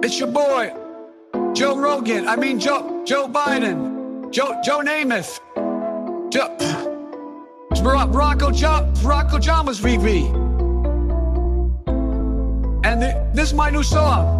It's your boy, Joe Rogan. I mean Joe Joe Biden, Joe Joe Namath, Joe Barack Obama, Barack Obama's VP. And the, this is my new song.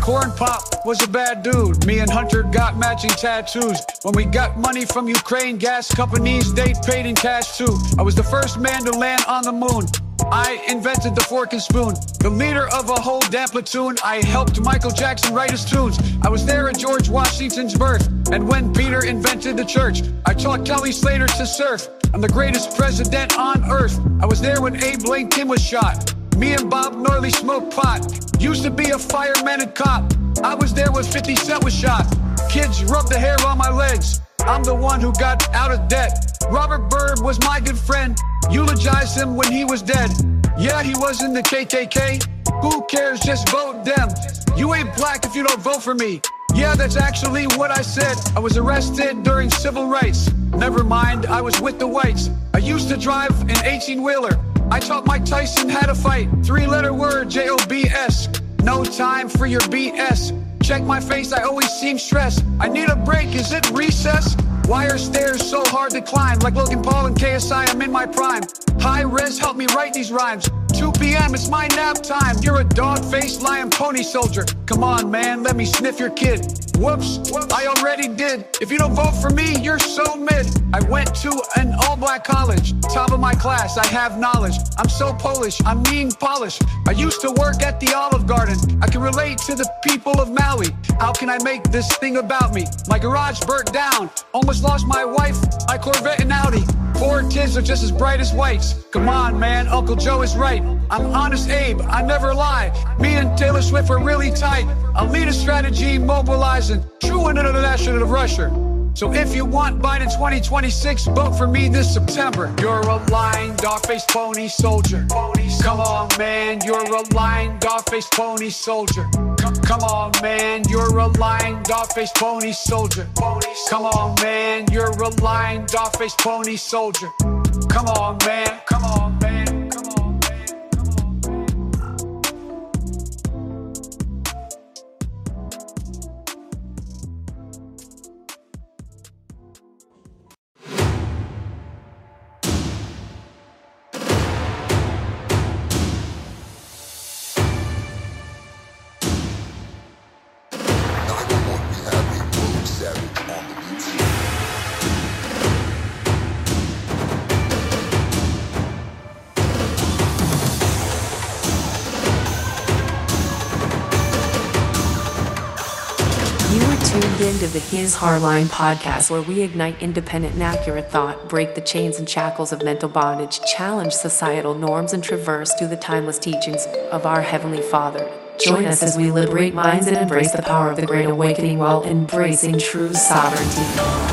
Corn Pop was a bad dude. Me and Hunter got matching tattoos. When we got money from Ukraine gas companies, they paid in cash too. I was the first man to land on the moon. I invented the fork and spoon. The leader of a whole damn platoon. I helped Michael Jackson write his tunes. I was there at George Washington's birth. And when Peter invented the church, I taught Kelly Slater to surf. I'm the greatest president on earth. I was there when Abe Lincoln was shot. Me and Bob Marley smoked pot. Used to be a fireman and cop. I was there when 50 Cent was shot. Kids rubbed the hair on my legs. I'm the one who got out of debt. Robert Byrd was my good friend. Eulogized him when he was dead. Yeah, he was in the KKK. Who cares? Just vote them. You ain't black if you don't vote for me. Yeah, that's actually what I said. I was arrested during civil rights. Never mind, I was with the whites. I used to drive an 18 wheeler. I taught Mike Tyson how to fight. Three letter word, J O B S. No time for your BS. Check my face, I always seem stressed. I need a break, is it recess? Why are stairs so hard to climb? Like Logan Paul and KSI, I'm in my prime. High res, help me write these rhymes. 2 p.m., it's my nap time. You're a dog faced lion pony soldier. Come on, man, let me sniff your kid. Whoops, I already did. If you don't vote for me, you're so mid. I went to an all black college. Top of my class, I have knowledge. I'm so Polish, I'm mean polished. I used to work at the Olive Garden. I can relate to the people of Maui. How can I make this thing about me? My garage burnt down. Almost lost my wife, my Corvette and Audi. Four kids are just as bright as whites. Come on, man, Uncle Joe is right. I'm honest Abe, I never lie. Me and Taylor Swift are really tight. A strategy mobilizing true international of Russia. So if you want Biden 2026, vote for me this September. You're a lying, dog-faced pony soldier. Come on, man, you're a lying, dog-faced pony soldier. Come, come on, man, you're a lying, dog-faced pony soldier. Come on, man, you're a lying, dog-faced pony soldier. Come on, man, come on, His Hardline podcast, where we ignite independent and accurate thought, break the chains and shackles of mental bondage, challenge societal norms, and traverse through the timeless teachings of our Heavenly Father. Join us as we liberate minds and embrace the power of the Great Awakening while embracing true sovereignty.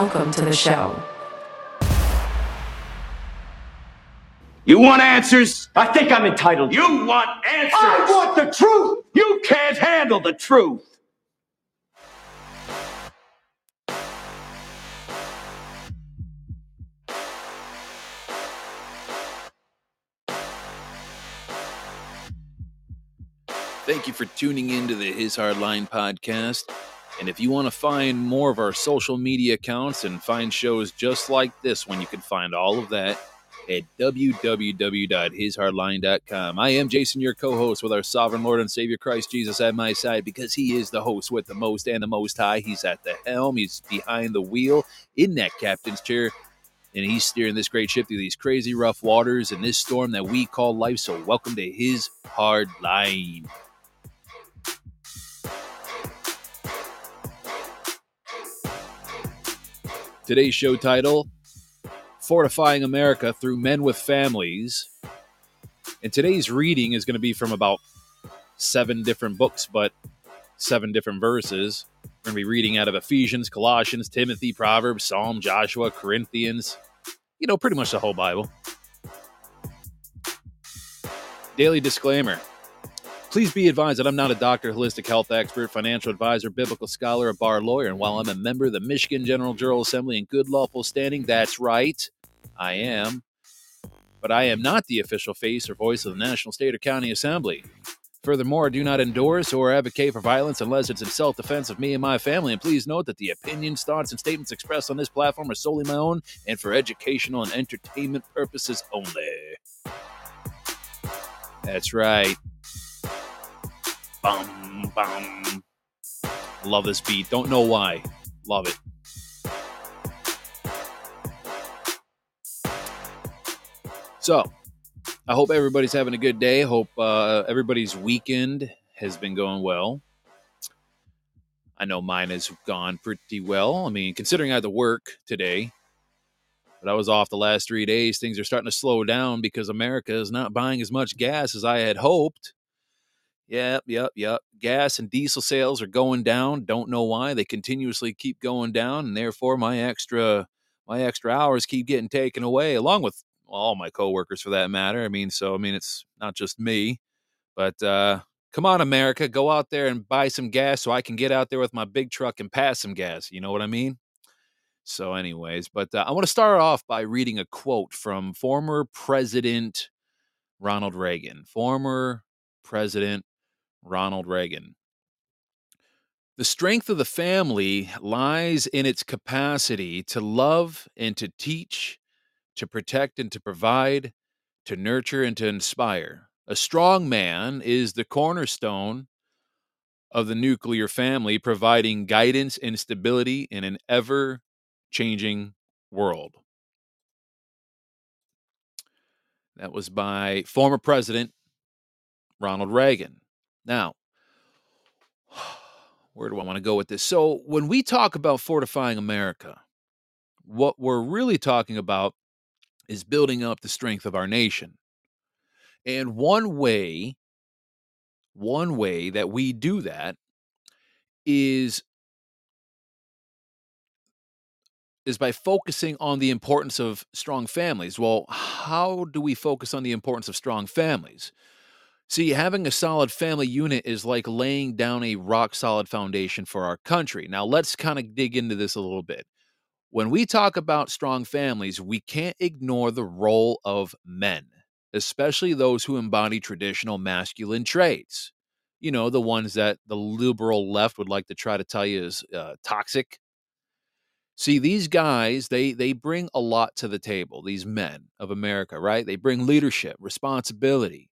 Welcome to the show. You want answers? I think I'm entitled. You want answers? I want the truth. You can't handle the truth. Thank you for tuning in to the His Hardline podcast. And if you want to find more of our social media accounts and find shows just like this one, you can find all of that at www.hishardline.com. I am Jason, your co host, with our sovereign Lord and Savior Christ Jesus at my side because he is the host with the most and the most high. He's at the helm, he's behind the wheel in that captain's chair, and he's steering this great ship through these crazy rough waters and this storm that we call life. So, welcome to his hard line. Today's show title Fortifying America Through Men with Families. And today's reading is going to be from about seven different books, but seven different verses. We're going to be reading out of Ephesians, Colossians, Timothy, Proverbs, Psalm, Joshua, Corinthians, you know, pretty much the whole Bible. Daily disclaimer Please be advised that I'm not a doctor, holistic health expert, financial advisor, biblical scholar, a bar lawyer. And while I'm a member of the Michigan General Jural Assembly in good lawful standing, that's right, I am. But I am not the official face or voice of the National State or County Assembly. Furthermore, do not endorse or advocate for violence unless it's in self defense of me and my family. And please note that the opinions, thoughts, and statements expressed on this platform are solely my own and for educational and entertainment purposes only. That's right. Bum, bum. Love this beat. Don't know why. Love it. So, I hope everybody's having a good day. Hope uh, everybody's weekend has been going well. I know mine has gone pretty well. I mean, considering I had to work today, but I was off the last three days, things are starting to slow down because America is not buying as much gas as I had hoped. Yep, yep, yep. Gas and diesel sales are going down. Don't know why. They continuously keep going down, and therefore my extra my extra hours keep getting taken away, along with all my coworkers for that matter. I mean, so I mean it's not just me, but uh come on America, go out there and buy some gas so I can get out there with my big truck and pass some gas. You know what I mean? So anyways, but uh, I want to start off by reading a quote from former President Ronald Reagan. Former President Ronald Reagan. The strength of the family lies in its capacity to love and to teach, to protect and to provide, to nurture and to inspire. A strong man is the cornerstone of the nuclear family, providing guidance and stability in an ever changing world. That was by former President Ronald Reagan. Now, where do I want to go with this? So, when we talk about fortifying America, what we're really talking about is building up the strength of our nation. And one way, one way that we do that is is by focusing on the importance of strong families. Well, how do we focus on the importance of strong families? See, having a solid family unit is like laying down a rock solid foundation for our country. Now, let's kind of dig into this a little bit. When we talk about strong families, we can't ignore the role of men, especially those who embody traditional masculine traits. You know, the ones that the liberal left would like to try to tell you is uh, toxic. See, these guys, they they bring a lot to the table, these men of America, right? They bring leadership, responsibility.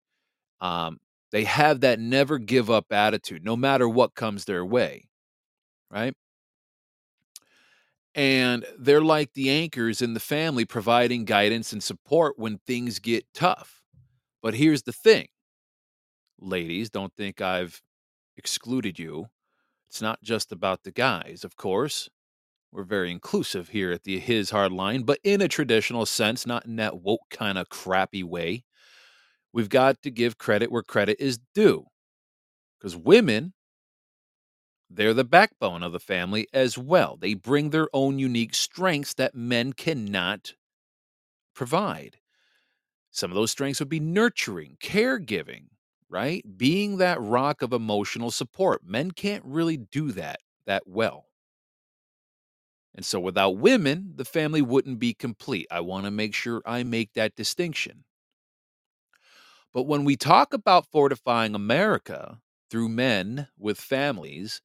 Um, they have that never give up attitude, no matter what comes their way, right? And they're like the anchors in the family, providing guidance and support when things get tough. But here's the thing ladies, don't think I've excluded you. It's not just about the guys, of course. We're very inclusive here at the His Hard Line, but in a traditional sense, not in that woke kind of crappy way. We've got to give credit where credit is due. Because women, they're the backbone of the family as well. They bring their own unique strengths that men cannot provide. Some of those strengths would be nurturing, caregiving, right? Being that rock of emotional support. Men can't really do that that well. And so without women, the family wouldn't be complete. I want to make sure I make that distinction. But when we talk about fortifying America through men with families,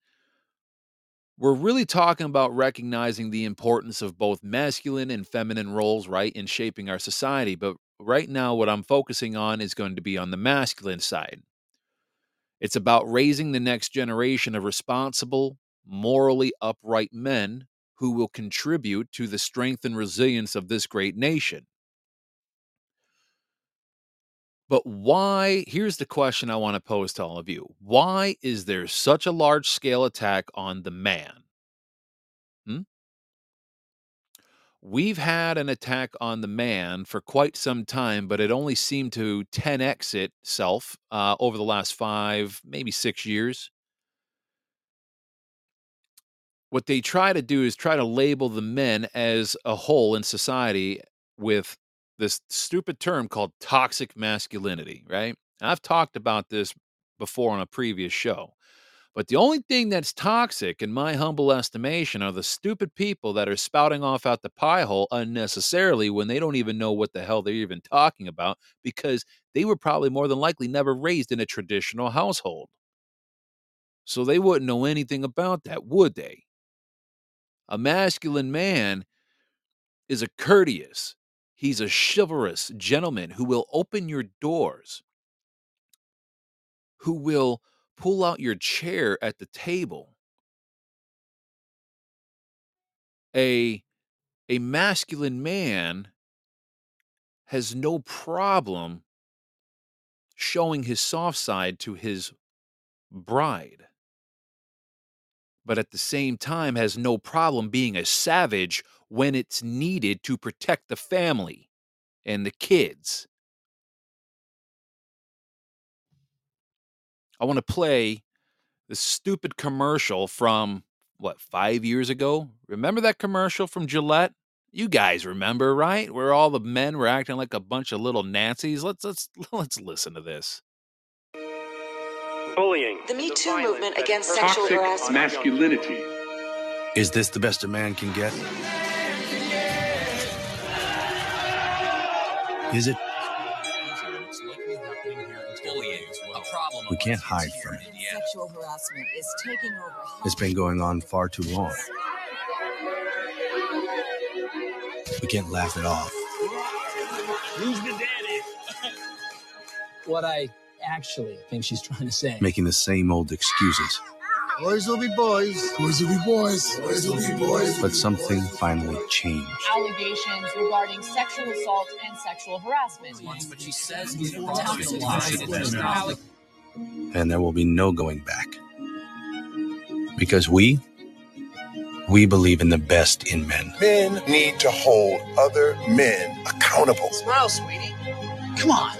we're really talking about recognizing the importance of both masculine and feminine roles, right, in shaping our society. But right now, what I'm focusing on is going to be on the masculine side. It's about raising the next generation of responsible, morally upright men who will contribute to the strength and resilience of this great nation. But why? Here's the question I want to pose to all of you. Why is there such a large scale attack on the man? Hmm? We've had an attack on the man for quite some time, but it only seemed to 10x itself uh, over the last five, maybe six years. What they try to do is try to label the men as a whole in society with this stupid term called toxic masculinity, right? I've talked about this before on a previous show. But the only thing that's toxic, in my humble estimation, are the stupid people that are spouting off out the pie hole unnecessarily when they don't even know what the hell they're even talking about because they were probably more than likely never raised in a traditional household. So they wouldn't know anything about that, would they? A masculine man is a courteous, he's a chivalrous gentleman who will open your doors, who will pull out your chair at the table. A a masculine man has no problem showing his soft side to his bride. But at the same time has no problem being a savage when it's needed to protect the family and the kids. I want to play the stupid commercial from what, five years ago? Remember that commercial from Gillette? You guys remember, right? Where all the men were acting like a bunch of little Nazis. Let's let's let's listen to this. Bullying. The Me Too movement against is sexual toxic harassment. masculinity. Is this the best a man can get? Is it? We can't hide from it. Sexual harassment is taking over. It's been going on far too long. We can't laugh it off. Who's the daddy? what I actually think she's trying to say. Making the same old excuses. Boys will be boys. Boys will be boys. Boys will be boys. But something finally changed. allegations regarding sexual assault and sexual harassment. But she says And there will be no going back. Because we, we believe in the best in men. Men need to hold other men accountable. Smile, sweetie. Come on.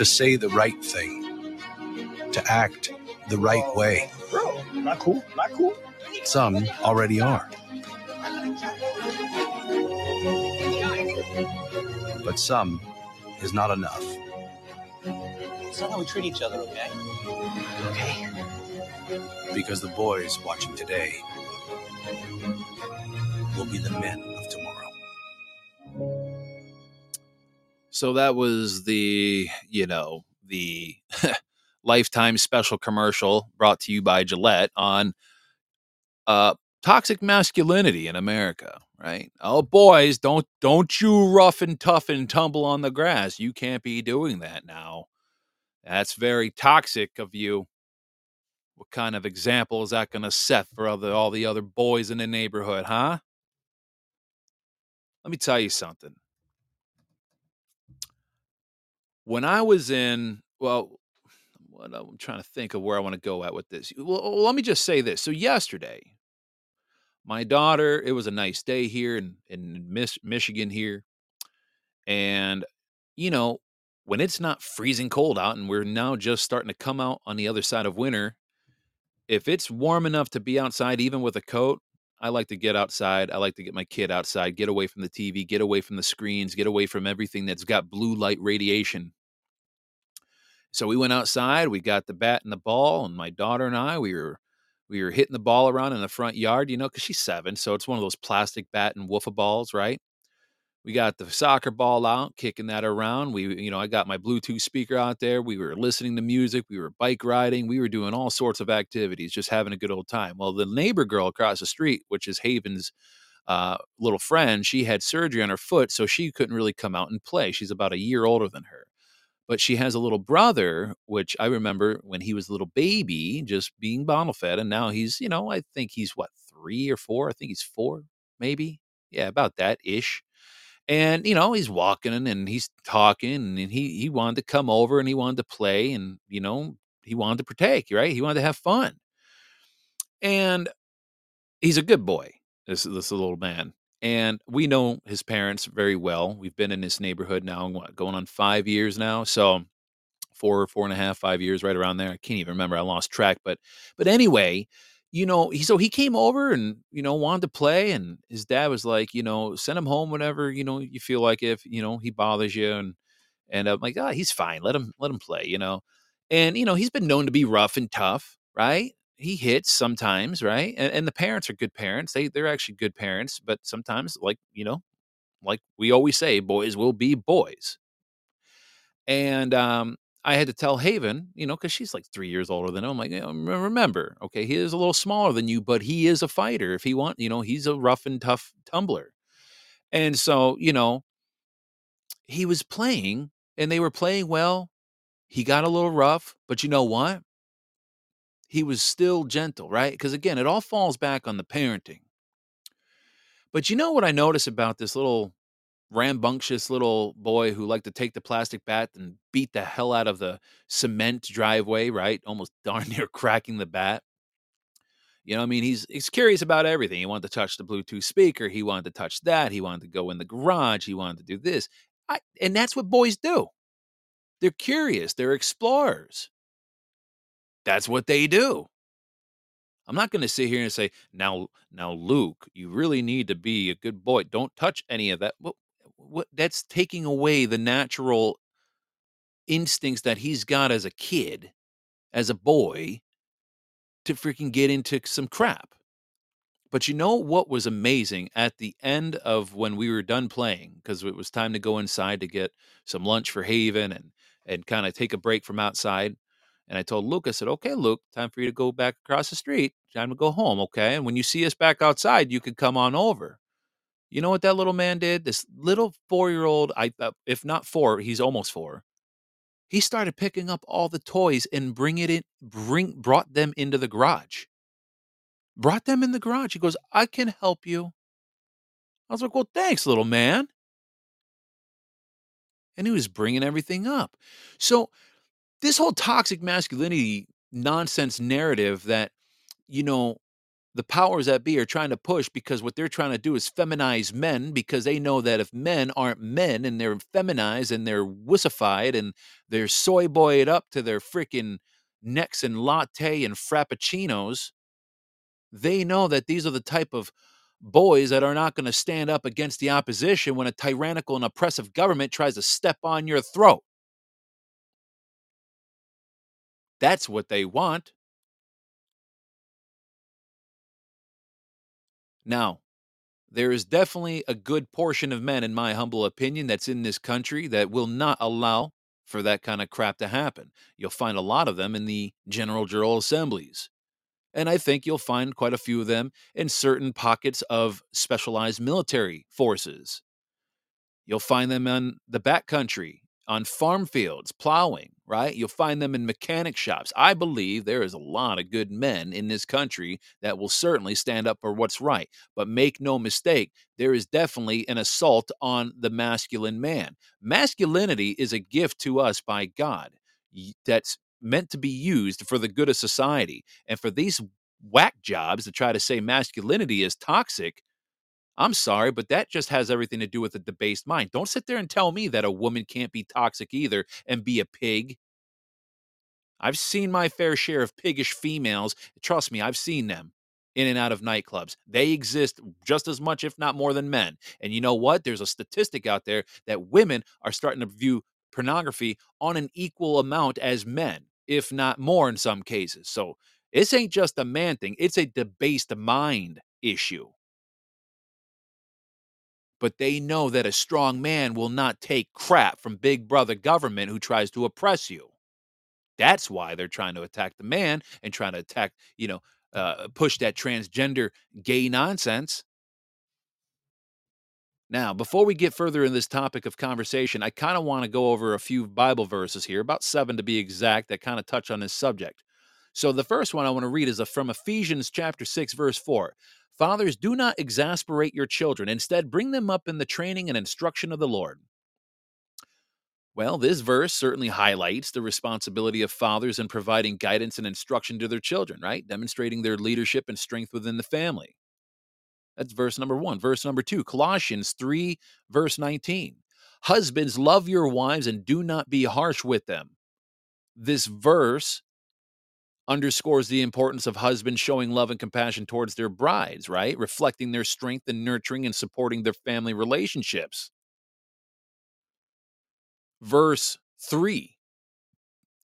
To say the right thing. To act the right way. Bro, not cool. Not cool. Some already are. But some is not enough. It's not how we treat each other, okay? Okay. Because the boys watching today will be the men So that was the, you know, the lifetime special commercial brought to you by Gillette on uh toxic masculinity in America, right? Oh boys, don't don't you rough and tough and tumble on the grass. You can't be doing that now. That's very toxic of you. What kind of example is that going to set for other all the other boys in the neighborhood, huh? Let me tell you something. When I was in, well, what I'm trying to think of where I want to go at with this. Well, oh, let me just say this. So yesterday, my daughter, it was a nice day here in in Mich- Michigan here, and you know when it's not freezing cold out and we're now just starting to come out on the other side of winter, if it's warm enough to be outside, even with a coat, I like to get outside. I like to get my kid outside, get away from the TV, get away from the screens, get away from everything that's got blue light radiation. So we went outside, we got the bat and the ball, and my daughter and I, we were we were hitting the ball around in the front yard, you know, because she's seven, so it's one of those plastic bat and woofah balls, right? We got the soccer ball out, kicking that around. We, you know, I got my Bluetooth speaker out there. We were listening to music. We were bike riding. We were doing all sorts of activities, just having a good old time. Well, the neighbor girl across the street, which is Haven's uh, little friend, she had surgery on her foot, so she couldn't really come out and play. She's about a year older than her. But she has a little brother, which I remember when he was a little baby, just being bottle fed. And now he's, you know, I think he's what, three or four? I think he's four, maybe. Yeah, about that ish and you know he's walking and he's talking and he he wanted to come over and he wanted to play and you know he wanted to partake right he wanted to have fun and he's a good boy this this little man and we know his parents very well we've been in this neighborhood now going on five years now so four four and a half five years right around there i can't even remember i lost track but but anyway you know, he so he came over and you know wanted to play, and his dad was like, you know, send him home whenever you know you feel like if you know he bothers you, and and I'm like, ah, he's fine, let him let him play, you know. And, you know, he's been known to be rough and tough, right? He hits sometimes, right? And, and the parents are good parents. They they're actually good parents, but sometimes, like, you know, like we always say, boys will be boys. And um, I had to tell Haven, you know, because she's like three years older than him. I'm like, know, remember, okay, he is a little smaller than you, but he is a fighter. If he want, you know, he's a rough and tough tumbler. And so, you know, he was playing and they were playing well. He got a little rough, but you know what? He was still gentle, right? Because again, it all falls back on the parenting. But you know what I notice about this little rambunctious little boy who liked to take the plastic bat and beat the hell out of the cement driveway, right? Almost darn near cracking the bat. You know, I mean, he's he's curious about everything. He wanted to touch the Bluetooth speaker. He wanted to touch that. He wanted to go in the garage. He wanted to do this. I, and that's what boys do. They're curious. They're explorers. That's what they do. I'm not going to sit here and say, now, now, Luke, you really need to be a good boy. Don't touch any of that. Well, what that's taking away the natural instincts that he's got as a kid, as a boy, to freaking get into some crap. But you know what was amazing at the end of when we were done playing, because it was time to go inside to get some lunch for Haven and and kind of take a break from outside. And I told Luke, I said, okay, Luke, time for you to go back across the street. Time to go home, okay? And when you see us back outside, you could come on over. You know what that little man did? This little four year old, I uh, if not four, he's almost four. He started picking up all the toys and bring it in, bring brought them into the garage. Brought them in the garage. He goes, I can help you. I was like, well, thanks, little man. And he was bringing everything up. So, this whole toxic masculinity nonsense narrative that, you know, the powers that be are trying to push because what they're trying to do is feminize men because they know that if men aren't men and they're feminized and they're wussified and they're soy boyed up to their freaking necks and latte and frappuccinos, they know that these are the type of boys that are not going to stand up against the opposition when a tyrannical and oppressive government tries to step on your throat. That's what they want. Now, there is definitely a good portion of men, in my humble opinion, that's in this country that will not allow for that kind of crap to happen. You'll find a lot of them in the General Jural Assemblies. And I think you'll find quite a few of them in certain pockets of specialized military forces. You'll find them in the backcountry, on farm fields, plowing, right? You'll find them in mechanic shops. I believe there is a lot of good men in this country that will certainly stand up for what's right. But make no mistake, there is definitely an assault on the masculine man. Masculinity is a gift to us by God that's meant to be used for the good of society. And for these whack jobs to try to say masculinity is toxic, I'm sorry, but that just has everything to do with a debased mind. Don't sit there and tell me that a woman can't be toxic either and be a pig. I've seen my fair share of piggish females. Trust me, I've seen them in and out of nightclubs. They exist just as much, if not more, than men. And you know what? There's a statistic out there that women are starting to view pornography on an equal amount as men, if not more in some cases. So this ain't just a man thing, it's a debased mind issue but they know that a strong man will not take crap from big brother government who tries to oppress you. That's why they're trying to attack the man and trying to attack, you know, uh, push that transgender gay nonsense. Now, before we get further in this topic of conversation, I kind of want to go over a few Bible verses here, about seven to be exact, that kind of touch on this subject. So the first one I want to read is from Ephesians chapter 6, verse 4. Fathers, do not exasperate your children. Instead, bring them up in the training and instruction of the Lord. Well, this verse certainly highlights the responsibility of fathers in providing guidance and instruction to their children, right? Demonstrating their leadership and strength within the family. That's verse number one. Verse number two, Colossians 3, verse 19. Husbands, love your wives and do not be harsh with them. This verse underscores the importance of husbands showing love and compassion towards their brides, right? Reflecting their strength and nurturing and supporting their family relationships. Verse 3,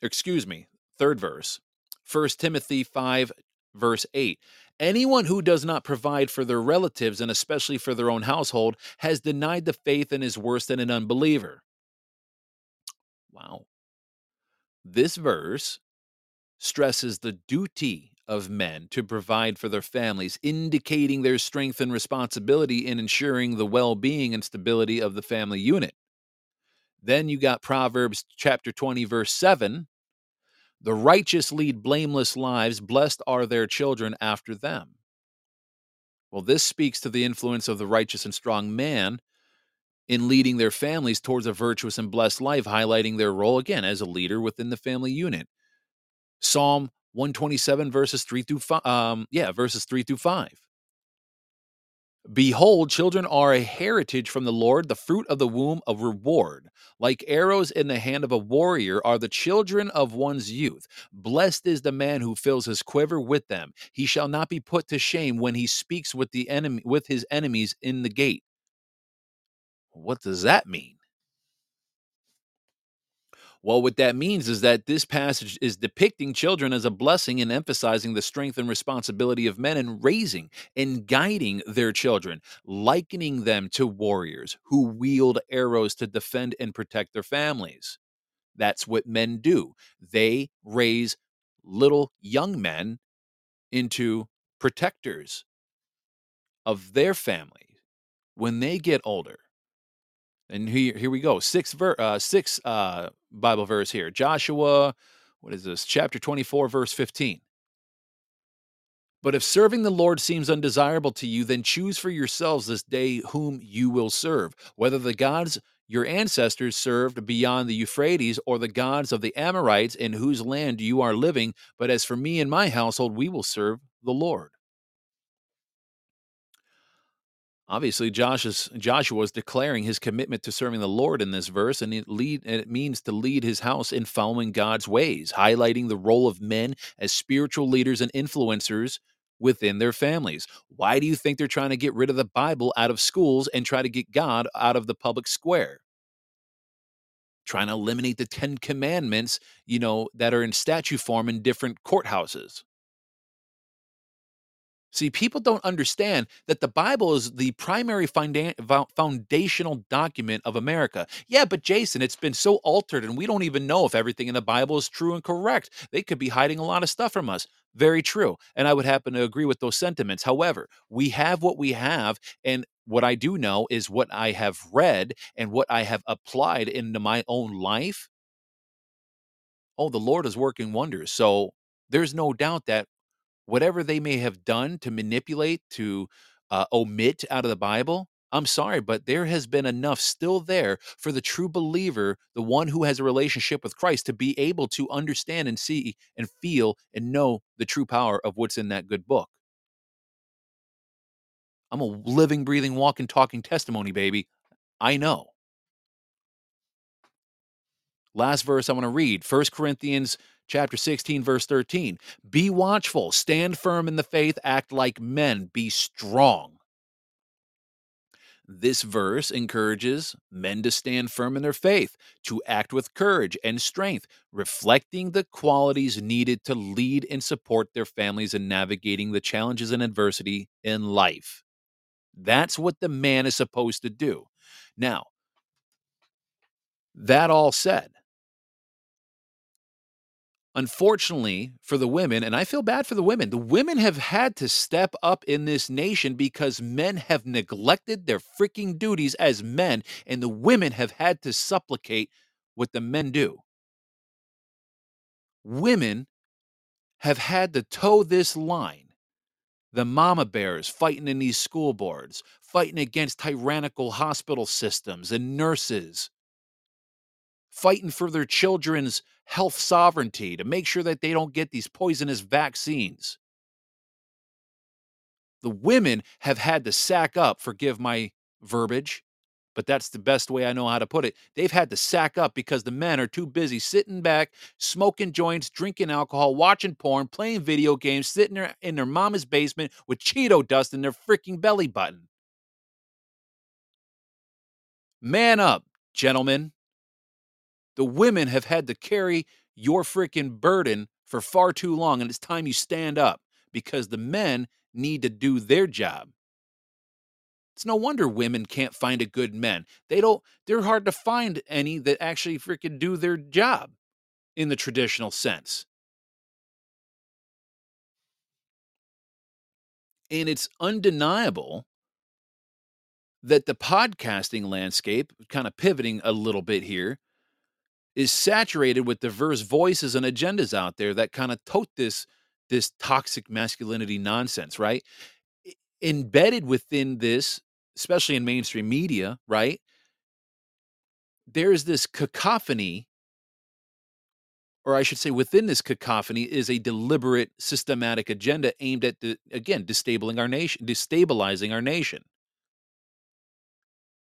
excuse me, third verse, 1 Timothy 5, verse 8. Anyone who does not provide for their relatives and especially for their own household has denied the faith and is worse than an unbeliever. Wow. This verse stresses the duty of men to provide for their families, indicating their strength and responsibility in ensuring the well being and stability of the family unit. Then you got Proverbs chapter 20, verse 7. The righteous lead blameless lives, blessed are their children after them. Well, this speaks to the influence of the righteous and strong man in leading their families towards a virtuous and blessed life, highlighting their role again as a leader within the family unit. Psalm 127 verses 3 through 5 um yeah verses 3 through 5 behold children are a heritage from the lord the fruit of the womb a reward. Like arrows in the hand of a warrior are the children of one's youth. Blessed is the man who fills his quiver with them. He shall not be put to shame when he speaks with the enemy with his enemies in the gate. What does that mean well, what that means is that this passage is depicting children as a blessing and emphasizing the strength and responsibility of men in raising and guiding their children, likening them to warriors who wield arrows to defend and protect their families. That's what men do. They raise little young men into protectors of their family when they get older. And here, here we go. Six ver, uh, six uh, Bible verse here. Joshua, what is this? Chapter 24, verse 15. But if serving the Lord seems undesirable to you, then choose for yourselves this day whom you will serve, whether the gods your ancestors served beyond the Euphrates or the gods of the Amorites in whose land you are living. But as for me and my household, we will serve the Lord. Obviously, Josh's, Joshua is declaring his commitment to serving the Lord in this verse, and it lead and it means to lead his house in following God's ways, highlighting the role of men as spiritual leaders and influencers within their families. Why do you think they're trying to get rid of the Bible out of schools and try to get God out of the public square? Trying to eliminate the Ten Commandments, you know, that are in statue form in different courthouses. See, people don't understand that the Bible is the primary foundational document of America. Yeah, but Jason, it's been so altered, and we don't even know if everything in the Bible is true and correct. They could be hiding a lot of stuff from us. Very true. And I would happen to agree with those sentiments. However, we have what we have. And what I do know is what I have read and what I have applied into my own life. Oh, the Lord is working wonders. So there's no doubt that whatever they may have done to manipulate, to uh, omit out of the Bible, I'm sorry, but there has been enough still there for the true believer, the one who has a relationship with Christ, to be able to understand and see and feel and know the true power of what's in that good book. I'm a living, breathing, walking, talking testimony, baby. I know. Last verse I want to read 1 Corinthians chapter 16 verse 13 be watchful stand firm in the faith act like men be strong this verse encourages men to stand firm in their faith, to act with courage and strength, reflecting the qualities needed to lead and support their families in navigating the challenges and adversity in life. That's what the man is supposed to do. Now, that all said, Unfortunately for the women, and I feel bad for the women, the women have had to step up in this nation because men have neglected their freaking duties as men, and the women have had to supplicate what the men do. Women have had to toe this line. The mama bears fighting in these school boards, fighting against tyrannical hospital systems and nurses, fighting for their children's health sovereignty to make sure that they don't get these poisonous vaccines. The women have had to sack up, forgive my verbiage, but that's the best way I know how to put it. They've had to sack up because the men are too busy sitting back, smoking joints, drinking alcohol, watching porn, playing video games, sitting there in their mama's basement with Cheeto dust in their freaking belly button. Man up, gentlemen the women have had to carry your freaking burden for far too long, and it's time you stand up because the men need to do their job. It's no wonder women can't find a good men. They don't, they're hard to find any that actually freaking do their job in the traditional sense. And it's undeniable that the podcasting landscape, kind of pivoting a little bit here, is saturated with diverse voices and agendas out there that kind of tote this this toxic masculinity nonsense, right? Embedded within this, especially in mainstream media, right? There's this cacophony or I should say, within this cacophony is a deliberate, systematic agenda aimed at, the, again, destabilizing our nation. Destabilizing our nation.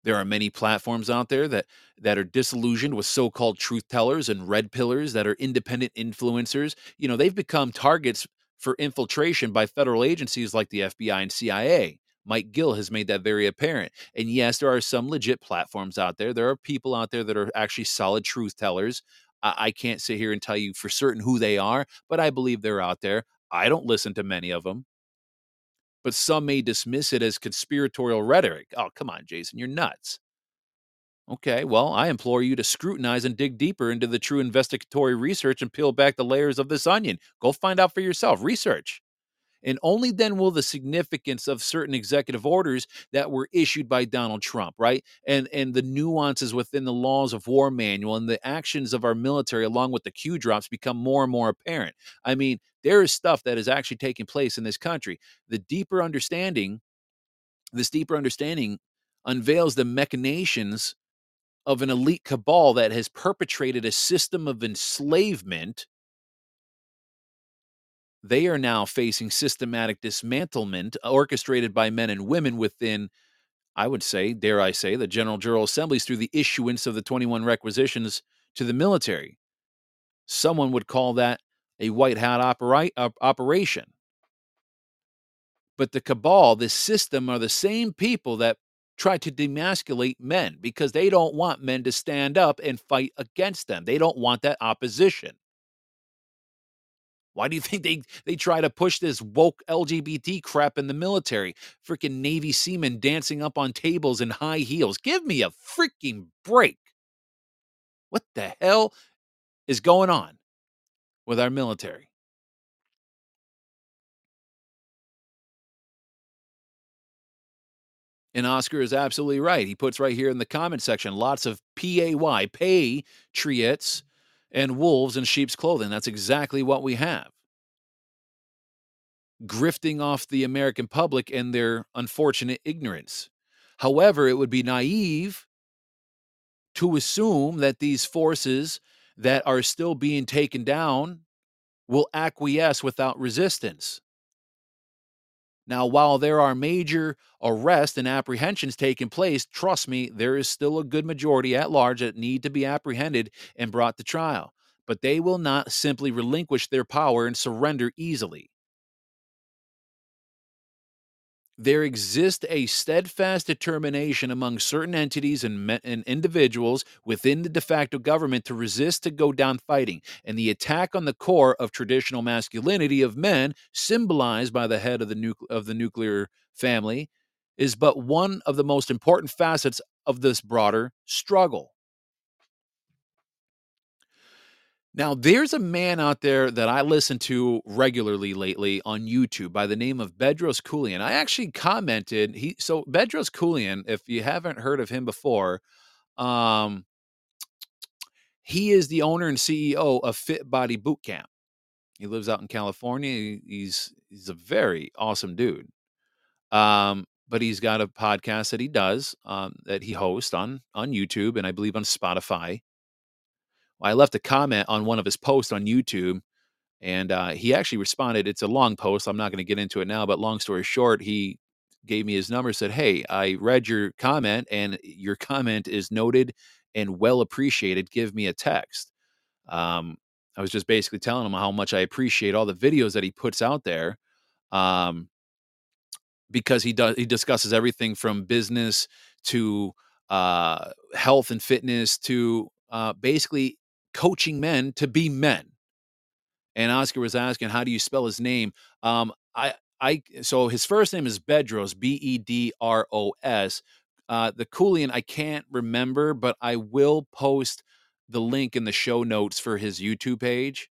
There are many platforms out there that that are disillusioned with so-called truth tellers and red pillars that are independent influencers. You know, they've become targets for infiltration by federal agencies like the FBI and CIA. Mike Gill has made that very apparent. And yes, there are some legit platforms out there. There are people out there that are actually solid truth tellers. I, I can't sit here and tell you for certain who they are, but I believe they're out there. I don't listen to many of them but some may dismiss it as conspiratorial rhetoric. Oh, come on, Jason, you're nuts. Okay, well, I implore you to scrutinize and dig deeper into the true investigatory research and peel back the layers of this onion. Go find out for yourself, research. And only then will the significance of certain executive orders that were issued by Donald Trump, right? And and the nuances within the laws of war manual and the actions of our military along with the Q drops become more and more apparent. I mean, there is stuff that is actually taking place in this country. The deeper understanding, this deeper understanding unveils the machinations of an elite cabal that has perpetrated a system of enslavement they are now facing systematic dismantlement uh, orchestrated by men and women within, I would say, dare I say, the General Jural Assemblies through the issuance of the 21 requisitions to the military. Someone would call that a white hat opera- op- operation. But the cabal, this system, are the same people that try to demasculate men because they don't want men to stand up and fight against them. They don't want that opposition. Why do you think they they try to push this woke LGBT crap in the military? Freaking Navy seamen dancing up on tables in high heels. Give me a freaking break. What the hell is going on with our military? And Oscar is absolutely right. He puts right here in the comment section lots of PAY, patriots, and wolves in sheep's clothing. That's exactly what we have. Grifting off the American public and their unfortunate ignorance. However, it would be naive to assume that these forces that are still being taken down will acquiesce without resistance. Now, while there are major arrests and apprehensions taking place, trust me, there is still a good majority at large that need to be apprehended and brought to trial. But they will not simply relinquish their power and surrender easily. There exists a steadfast determination among certain entities and, me- and individuals within the de facto government to resist to go down fighting. And the attack on the core of traditional masculinity of men, symbolized by the head of the, nucle- of the nuclear family, is but one of the most important facets of this broader struggle. Now, there's a man out there that I listen to regularly lately on YouTube by the name of Bedros Keuilian. I actually commented he so Bedros Keuilian, if you haven't heard of him before, um, he is the owner and CEO of Fit Body Boot Camp. He lives out in California. He's he's a very awesome dude. Um, but he's got a podcast that he does um, that he hosts on on YouTube and I believe on Spotify. I left a comment on one of his posts on YouTube, and uh, he actually responded. It's a long post. I'm not going to get into it now, but long story short, he gave me his number. Said, "Hey, I read your comment, and your comment is noted and well appreciated. Give me a text." Um, I was just basically telling him how much I appreciate all the videos that he puts out there. Um, because he does he discusses everything from business to uh, health and fitness to uh, basically coaching men to be men. And Oscar was asking, how do you spell his name? Um, I, I, so his first name is Bedros, B E D R O S. Uh, the Keuilian, I can't remember, but I will post the link in the show notes for his YouTube page.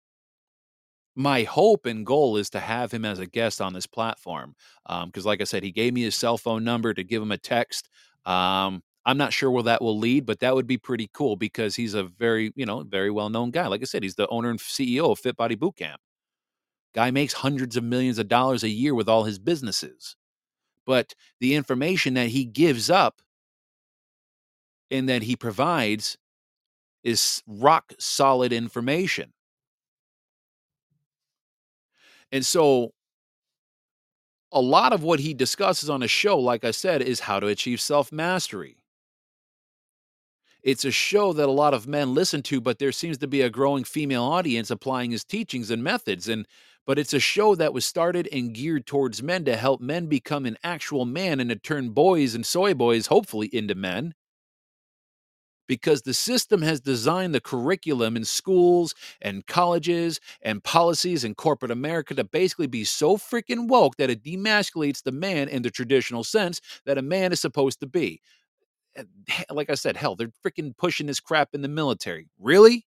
My hope and goal is to have him as a guest on this platform. Um, because, um, like I said, he gave me his cell phone number to give him a text. Um, I'm not sure where that will lead, but that would be pretty cool because he's a very, you know, very well known guy. Like I said, he's the owner and CEO of Fit Body Bootcamp. Guy makes hundreds of millions of dollars a year with all his businesses. But the information that he gives up and that he provides is rock solid information. And so a lot of what he discusses on a show, like I said, is how to achieve self mastery. It's a show that a lot of men listen to, but there seems to be a growing female audience applying his teachings and methods. And but it's a show that was started and geared towards men to help men become an actual man and to turn boys and soy boys, hopefully, into men because the system has designed the curriculum in schools and colleges and policies in corporate America to basically be so freaking woke that it demasculates the man in the traditional sense that a man is supposed to be. Like I said, hell, they're freaking pushing this crap in the military. Really?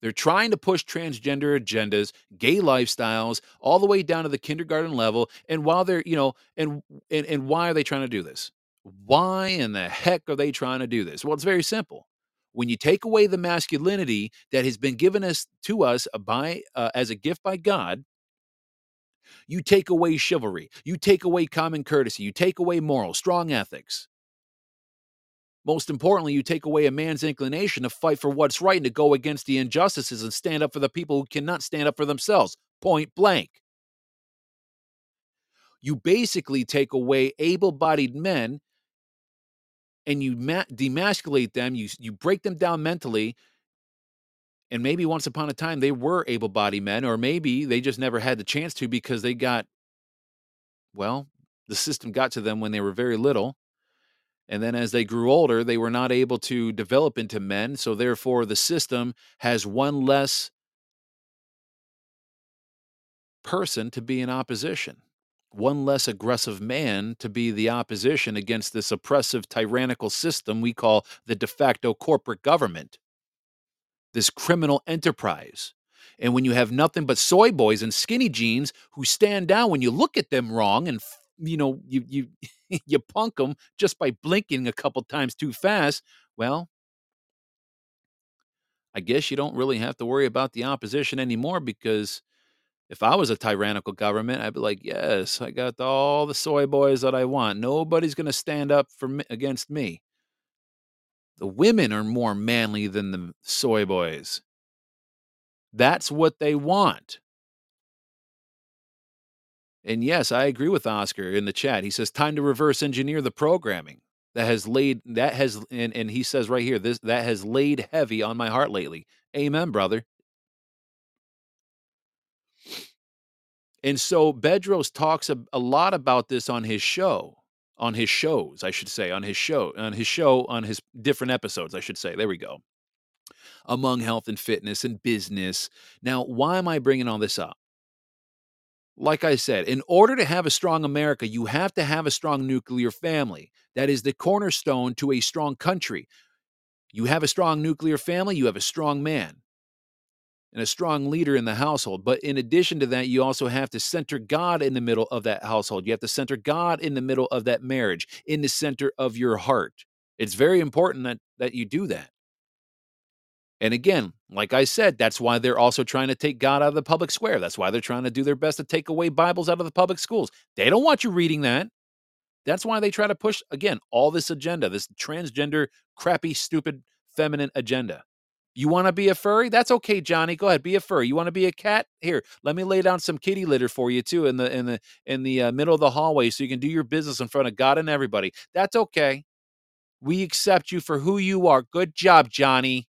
They're trying to push transgender agendas, gay lifestyles, all the way down to the kindergarten level. And while they're, you know, and and, and why are they trying to do this? Why in the heck are they trying to do this? Well, it's very simple. When you take away the masculinity that has been given us to us by uh, as a gift by God, you take away chivalry, you take away common courtesy, you take away moral, strong ethics. Most importantly, you take away a man's inclination to fight for what's right and to go against the injustices and stand up for the people who cannot stand up for themselves. Point blank. You basically take away able bodied men and you ma- demasculate them, you you break them down mentally. And maybe once upon a time they were able-bodied men, or maybe they just never had the chance to because they got, well, the system got to them when they were very little. And then as they grew older, they were not able to develop into men. So therefore, the system has one less person to be in opposition one less aggressive man to be the opposition against this oppressive, tyrannical system we call the de facto corporate government, this criminal enterprise. And when you have nothing but soy boys and skinny jeans who stand down when you look at them wrong and you know you you you punk them just by blinking a couple times too fast, well, I guess you don't really have to worry about the opposition anymore because if I was a tyrannical government, I'd be like, yes, I got all the soy boys that I want. Nobody's going to stand up for me, against me. The women are more manly than the soy boys. That's what they want. And yes, I agree with Oscar in the chat. He says time to reverse engineer the programming that has laid that has and, and he says right here this that has laid heavy on my heart lately. Amen, brother. And so Bedros talks a, a, lot about this on his show, on his shows, I should say, on his show, on his show, on his different episodes, I should say. There we go. Among health and fitness and business. Now, why am I bringing all this up? Like I said, in order to have a strong America, you have to have a strong nuclear family. That is the cornerstone to a strong country. You have a strong nuclear family, you have a strong man and a strong leader in the household. But in addition to that, you also have to center God in the middle of that household. You have to center God in the middle of that marriage, in the center of your heart. It's very important that, that you do that. And again, like I said, that's why they're also trying to take God out of the public square. That's why they're trying to do their best to take away Bibles out of the public schools. They don't want you reading that. That's why they try to push, again, all this agenda, this transgender, crappy, stupid, feminine agenda. You want to be a furry? That's okay, Johnny. Go ahead, be a furry. You want to be a cat? Here, let me lay down some kitty litter for you too in the in the in the uh, middle of the hallway, so you can do your business in front of God and everybody. That's okay. We accept you for who you are. Good job, Johnny.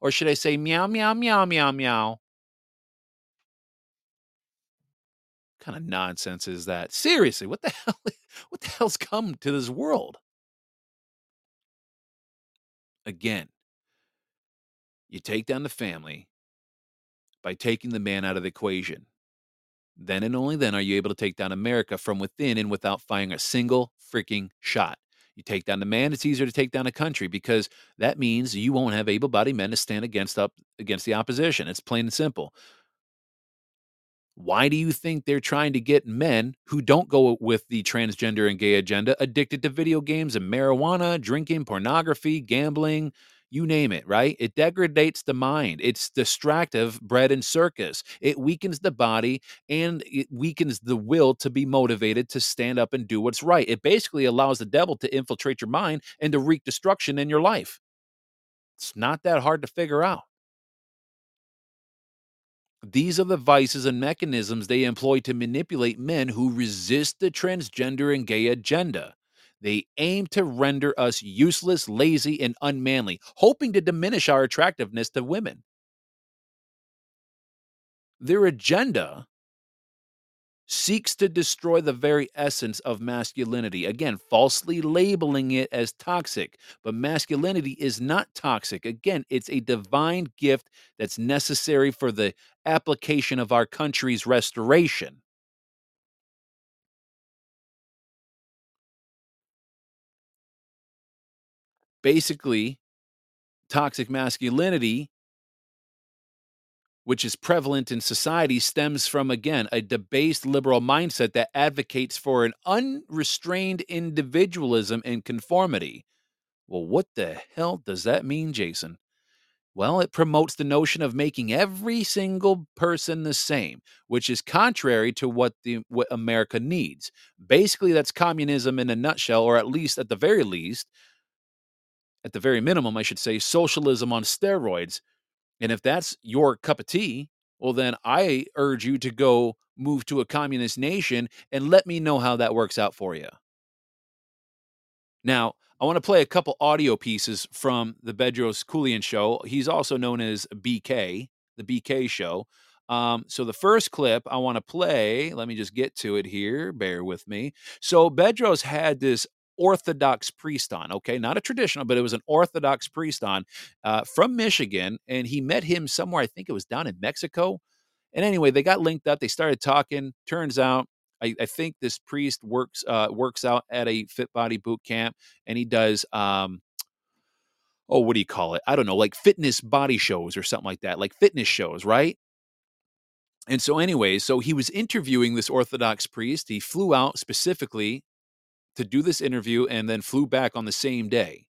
Or should I say meow meow meow meow meow? What kind of nonsense is that? Seriously, what the hell? What the hell's come to this world? Again, You take down the family by taking the man out of the equation. Then and only then are you able to take down America from within and without firing a single freaking shot. You take down the man, it's easier to take down a country because that means you won't have able-bodied men to stand against up against the opposition. It's plain and simple. Why do you think they're trying to get men who don't go with the transgender and gay agenda addicted to video games and marijuana, drinking, pornography, gambling, you name it, right? It degrades the mind. It's distractive, bread and circus. It weakens the body and it weakens the will to be motivated to stand up and do what's right. It basically allows the devil to infiltrate your mind and to wreak destruction in your life. It's not that hard to figure out. These are the vices and mechanisms they employ to manipulate men who resist the transgender and gay agenda. They aim to render us useless, lazy, and unmanly, hoping to diminish our attractiveness to women. Their agenda seeks to destroy the very essence of masculinity. Again, falsely labeling it as toxic. But masculinity is not toxic. Again, it's a divine gift that's necessary for the application of our country's restoration. Basically, toxic masculinity which is prevalent in society, stems from, again, a debased liberal mindset that advocates for an unrestrained individualism and conformity. Well, what the hell does that mean, Jason? Well, it promotes the notion of making every single person the same, which is contrary to what the what America needs. Basically, that's communism in a nutshell, or at least at the very least, at the very minimum, I should say, socialism on steroids, and if that's your cup of tea, well, then I urge you to go move to a communist nation and let me know how that works out for you. Now, I want to play a couple audio pieces from the Bedros Keuilian show. He's also known as BK, the BK show. Um, so the first clip I want to play, let me just get to it here. Bear with me. So Bedros had this Orthodox priest on, okay, not a traditional, but it was an Orthodox priest on uh, from Michigan, and he met him somewhere. I think it was down in Mexico. And anyway, they got linked up. They started talking. Turns out, I, I think this priest works uh, works out at a Fit Body boot camp, and he does. Um, oh, what do you call it? I don't know, like fitness body shows or something like that, like fitness shows, right? And so, anyway, so he was interviewing this Orthodox priest. He flew out specifically to do this interview and then flew back on the same day.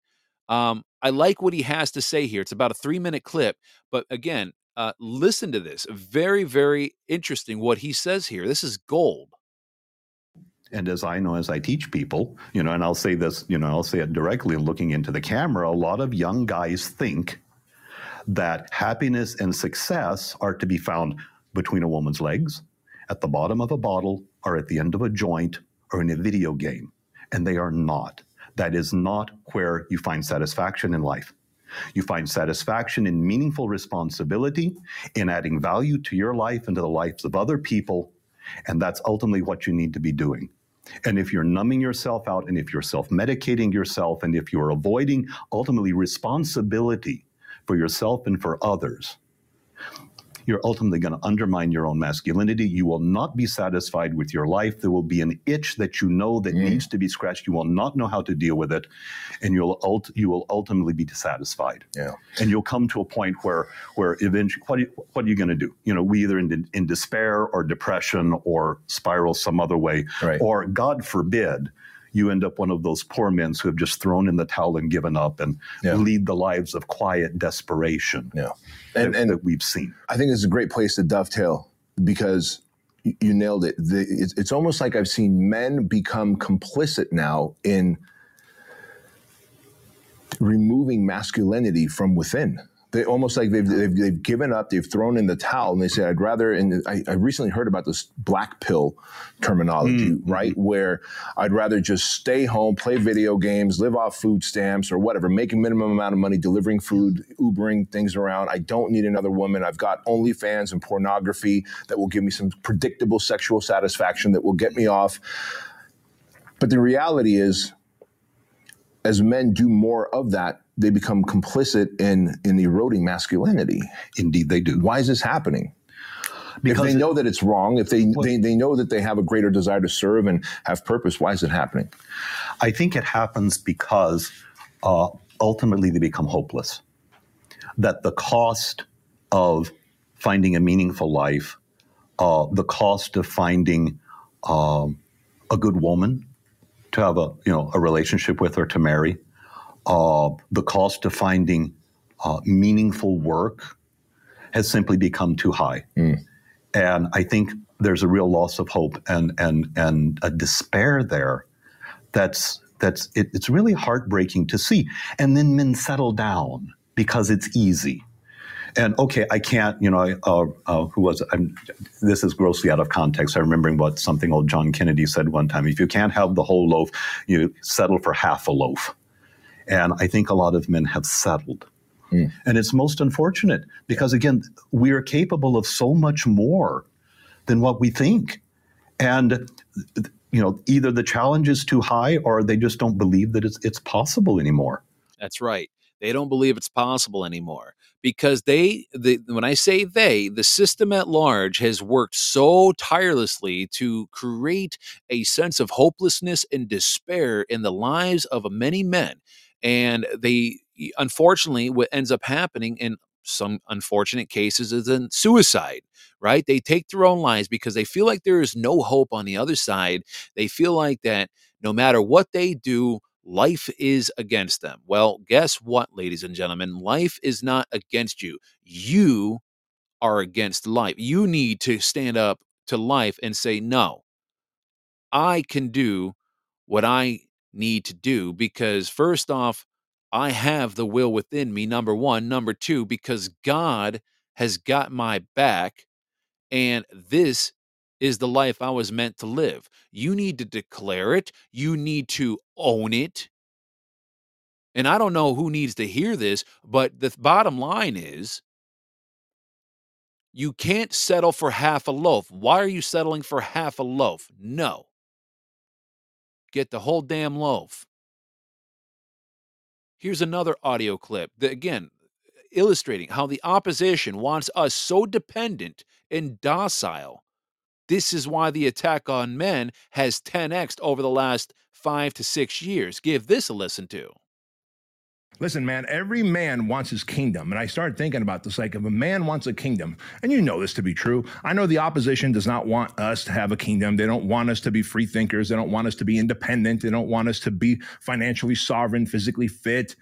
Um, I like what he has to say here. It's about a three minute clip, but again, uh, listen to this. Very, very interesting what he says here. This is gold. And as I know, as I teach people, you know, and I'll say this, you know, I'll say it directly looking into the camera, a lot of young guys think that happiness and success are to be found between a woman's legs, at the bottom of a bottle, or at the end of a joint, or in a video game and they are not. That is not where you find satisfaction in life. You find satisfaction in meaningful responsibility, in adding value to your life and to the lives of other people, and that's ultimately what you need to be doing. And if you're numbing yourself out, and if you're self medicating yourself, and if you're avoiding ultimately responsibility for yourself and for others, you're ultimately going to undermine your own masculinity. You will not be satisfied with your life. There will be an itch that you know that mm. needs to be scratched. You will not know how to deal with it, and you'll ult- you will ultimately be dissatisfied. Yeah. And you'll come to a point where where eventually, what are you, what are you going to do? You know, we either in in despair or depression or spiral some other way, right. or God forbid you end up one of those poor men who have just thrown in the towel and given up and yeah. lead the lives of quiet desperation yeah. and, that, and that we've seen. I think it's a great place to dovetail because you nailed it. The, it's, it's almost like I've seen men become complicit now in removing masculinity from within they almost like they've, they've, they've given up they've thrown in the towel and they say i'd rather and I, I recently heard about this black pill terminology mm-hmm. right? Where i'd rather just stay home play video games live off food stamps or whatever make a minimum amount of money delivering food ubering things around. I don't need another woman. I've got onlyfans and pornography that will give me some predictable sexual satisfaction that will get me off. But the reality is as men do more of that they become complicit in in eroding masculinity. Indeed, they do. Why is this happening? Because if they know that it's wrong, if they, they they know that they have a greater desire to serve and have purpose, why is it happening? I think it happens because uh, ultimately they become hopeless. That the cost of finding a meaningful life, uh, the cost of finding um, a good woman to have a you know a relationship with or to marry, uh, the cost of finding uh, meaningful work has simply become too high. And I think there's a real loss of hope and and and a despair there that's that's it, it's really heartbreaking to see. And then men settle down because it's easy. And okay, I can't, you know, uh, uh, who was? I'm, this is grossly out of context. I'm remembering what something old John Kennedy said one time. If you can't have the whole loaf, you settle for half a loaf. And I think a lot of men have settled. Hmm. And it's most unfortunate because, again, we are capable of so much more than what we think. And, you know, either the challenge is too high or they just don't believe that it's, it's possible anymore. That's right. They don't believe it's possible anymore because they, the, when I say they, the system at large has worked so tirelessly to create a sense of hopelessness and despair in the lives of many men. And they, unfortunately, what ends up happening in some unfortunate cases is in suicide, right? They take their own lives because they feel like there is no hope on the other side. They feel like that no matter what they do, life is against them. Well, guess what, ladies and gentlemen? Life is not against you. You are against life. You need to stand up to life and say, no, I can do what I need to do because, first off, I have the will within me, number one. Number two, because God has got my back, and this is the life I was meant to live. You need to declare it, you need to own it. And I don't know who needs to hear this, but the bottom line is you can't settle for half a loaf. Why are you settling for half a loaf? No. Get the whole damn loaf. Here's another audio clip that, again, illustrating how the opposition wants us so dependent and docile. This is why the attack on men has 10x over the last five to six years. Give this a listen to. Listen, man, every man wants his kingdom. And I started thinking about this like, if a man wants a kingdom, and you know this to be true, I know the opposition does not want us to have a kingdom. They don't want us to be free thinkers. They don't want us to be independent. They don't want us to be financially sovereign, physically fit.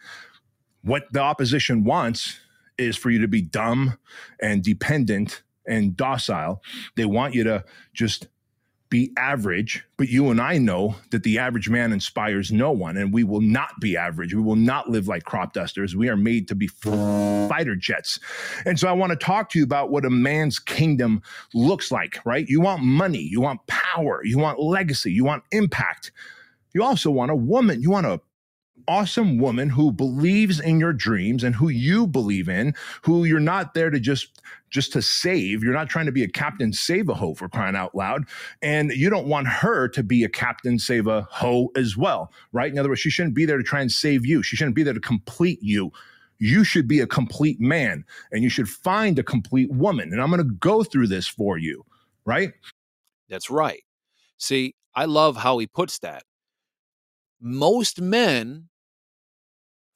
What the opposition wants is for you to be dumb and dependent and docile. They want you to just be average, but you and I know that the average man inspires no one, and we will not be average. We will not live like crop dusters. We are made to be fighter jets. And so I want to talk to you about what a man's kingdom looks like, right? You want money, you want power, you want legacy, you want impact. You also want a woman, you want a awesome woman who believes in your dreams and who you believe in who you're not there to just just to save. You're not trying to be a captain save a hoe for crying out loud. And you don't want her to be a captain save a hoe as well right? In other words she shouldn't be there to try and save you. She shouldn't be there to complete you. You should be a complete man and you should find a complete woman. And i'm going to go through this for you right? That's right. See, I love how he puts that. Most men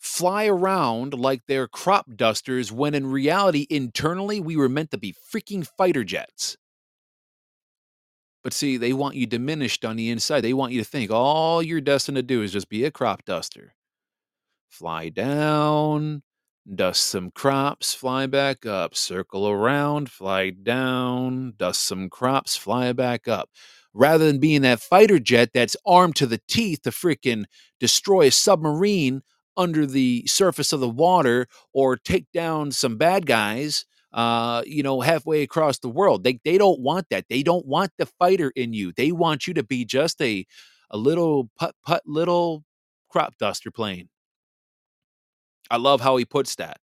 fly around like they're crop dusters when in reality, internally, we were meant to be freaking fighter jets. But see, they want you diminished on the inside. They want you to think all you're destined to do is just be a crop duster. Fly down, dust some crops, fly back up, circle around, fly down, dust some crops, fly back up. Rather than being that fighter jet that's armed to the teeth to freaking destroy a submarine under the surface of the water or take down some bad guys uh, you know, halfway across the world. They they don't want that. They don't want the fighter in you. They want you to be just a a little put put little crop duster plane. I love how he puts that.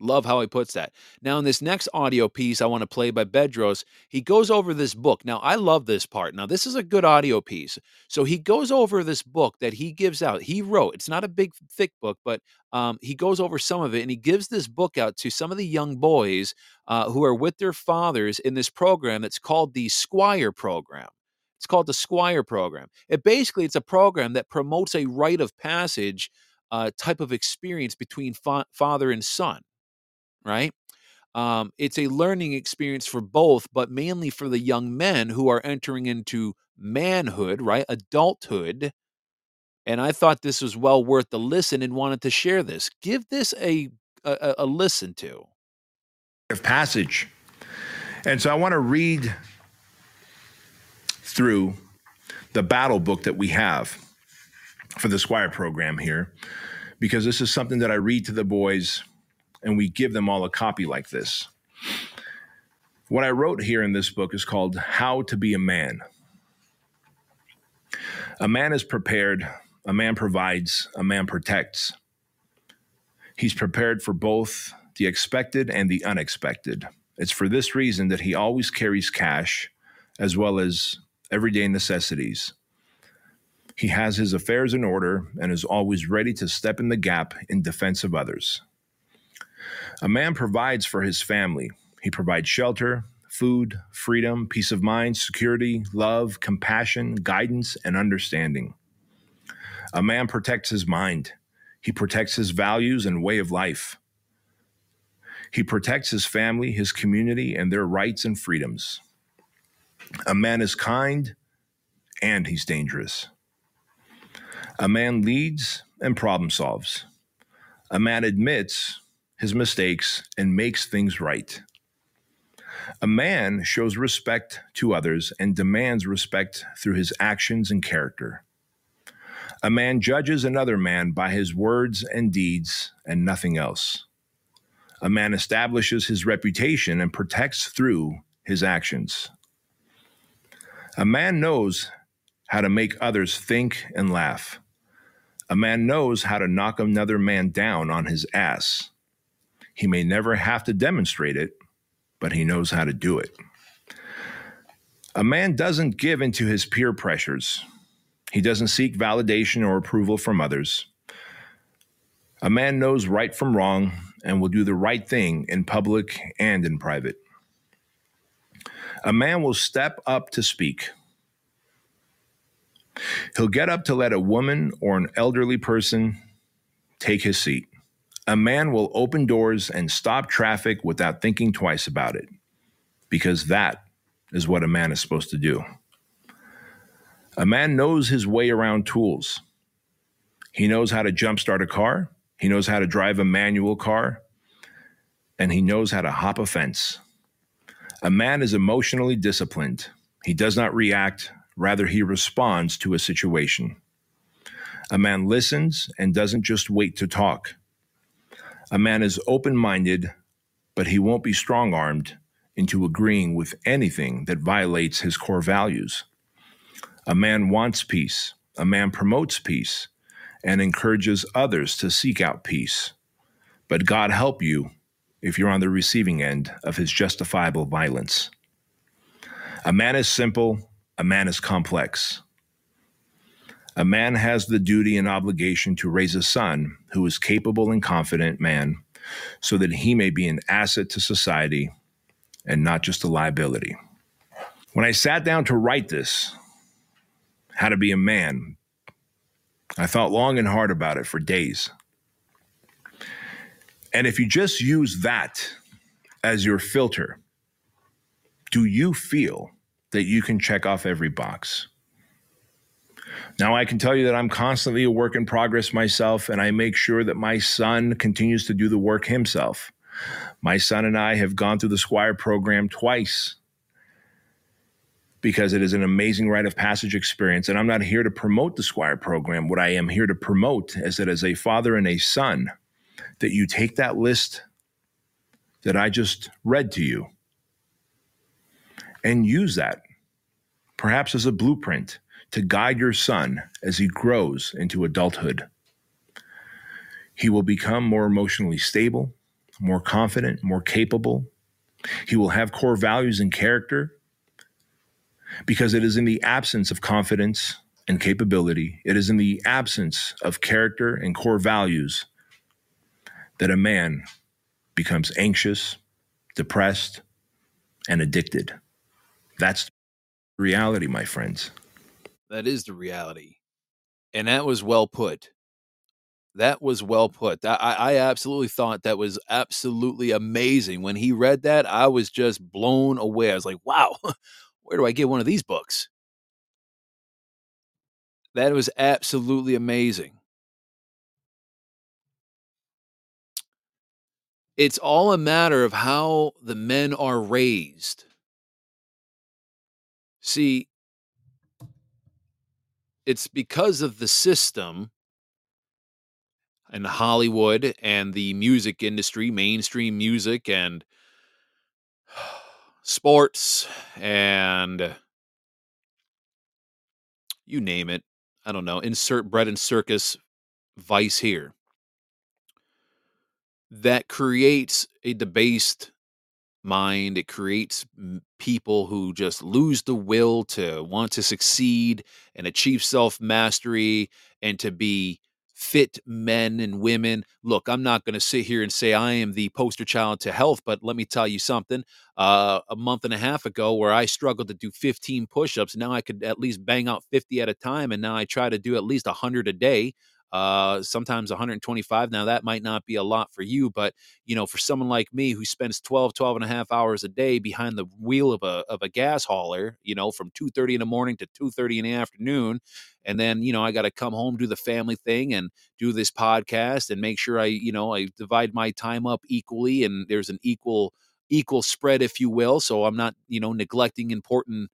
Love how he puts that. Now, in this next audio piece I want to play by Bedros, he goes over this book. Now, I love this part. Now, this is a good audio piece. So he goes over this book that he gives out. He wrote, it's not a big, thick book, but um, he goes over some of it and he gives this book out to some of the young boys uh, who are with their fathers in this program that's called the Squire Program. It's called the Squire Program. It basically it's a program that promotes a rite of passage uh, type of experience between fa- father and son right? Um, it's a learning experience for both, but mainly for the young men who are entering into manhood, right? Adulthood. And I thought this was well worth the listen and wanted to share this. Give this a a, a listen to. Of passage. And so I want to read through the battle book that we have for the Squire program here, because this is something that I read to the boys and we give them all a copy like this. What I wrote here in this book is called How to Be a Man. A man is prepared, a man provides, a man protects. He's prepared for both the expected and the unexpected. It's for this reason that he always carries cash as well as everyday necessities. He has his affairs in order and is always ready to step in the gap in defense of others. A man provides for his family. He provides shelter, food, freedom, peace of mind, security, love, compassion, guidance, and understanding. A man protects his mind. He protects his values and way of life. He protects his family, his community, and their rights and freedoms. A man is kind and he's dangerous. A man leads and problem solves. A man admits his mistakes and makes things right. A man shows respect to others and demands respect through his actions and character. A man judges another man by his words and deeds and nothing else. A man establishes his reputation and protects through his actions. A man knows how to make others think and laugh. A man knows how to knock another man down on his ass. He may never have to demonstrate it, but he knows how to do it. A man doesn't give into his peer pressures. He doesn't seek validation or approval from others. A man knows right from wrong and will do the right thing in public and in private. A man will step up to speak. He'll get up to let a woman or an elderly person take his seat. A man will open doors and stop traffic without thinking twice about it, because that is what a man is supposed to do. A man knows his way around tools. He knows how to jumpstart a car, he knows how to drive a manual car, and he knows how to hop a fence. A man is emotionally disciplined. He does not react, rather, he responds to a situation. A man listens and doesn't just wait to talk. A man is open minded, but he won't be strong armed into agreeing with anything that violates his core values. A man wants peace. A man promotes peace and encourages others to seek out peace. But God help you if you're on the receiving end of his justifiable violence. A man is simple, a man is complex. A man has the duty and obligation to raise a son who is capable and confident man so that he may be an asset to society and not just a liability. When I sat down to write this, how to be a man, I thought long and hard about it for days. And if you just use that as your filter, do you feel that you can check off every box? Now, I can tell you that I'm constantly a work in progress myself, and I make sure that my son continues to do the work himself. My son and I have gone through the Squire program twice because it is an amazing rite of passage experience. And I'm not here to promote the Squire program. What I am here to promote is that as a father and a son, that you take that list that I just read to you and use that perhaps as a blueprint to guide your son as he grows into adulthood. He will become more emotionally stable, more confident, more capable. He will have core values and character because it is in the absence of confidence and capability, it is in the absence of character and core values that a man becomes anxious, depressed, and addicted. That's reality, my friends. That is the reality. And that was well put. That was well put. I, I absolutely thought that was absolutely amazing. When he read that, I was just blown away. I was like, wow, where do I get one of these books? That was absolutely amazing. It's all a matter of how the men are raised. See, it's because of the system and Hollywood and the music industry, mainstream music and sports and you name it. I don't know, insert bread and circus vice here. That creates a debased mind. It creates people who just lose the will to want to succeed and achieve self mastery and to be fit men and women. Look, I'm not going to sit here and say I am the poster child to health, but let me tell you something. Uh, a month and a half ago, where I struggled to do 15 push ups, now I could at least bang out 50 at a time. And now I try to do at least 100 a day uh sometimes 125 now that might not be a lot for you but you know for someone like me who spends 12 12 and a half hours a day behind the wheel of a of a gas hauler you know from 2:30 in the morning to 2:30 in the afternoon and then you know I got to come home do the family thing and do this podcast and make sure I you know I divide my time up equally and there's an equal equal spread if you will so I'm not you know neglecting important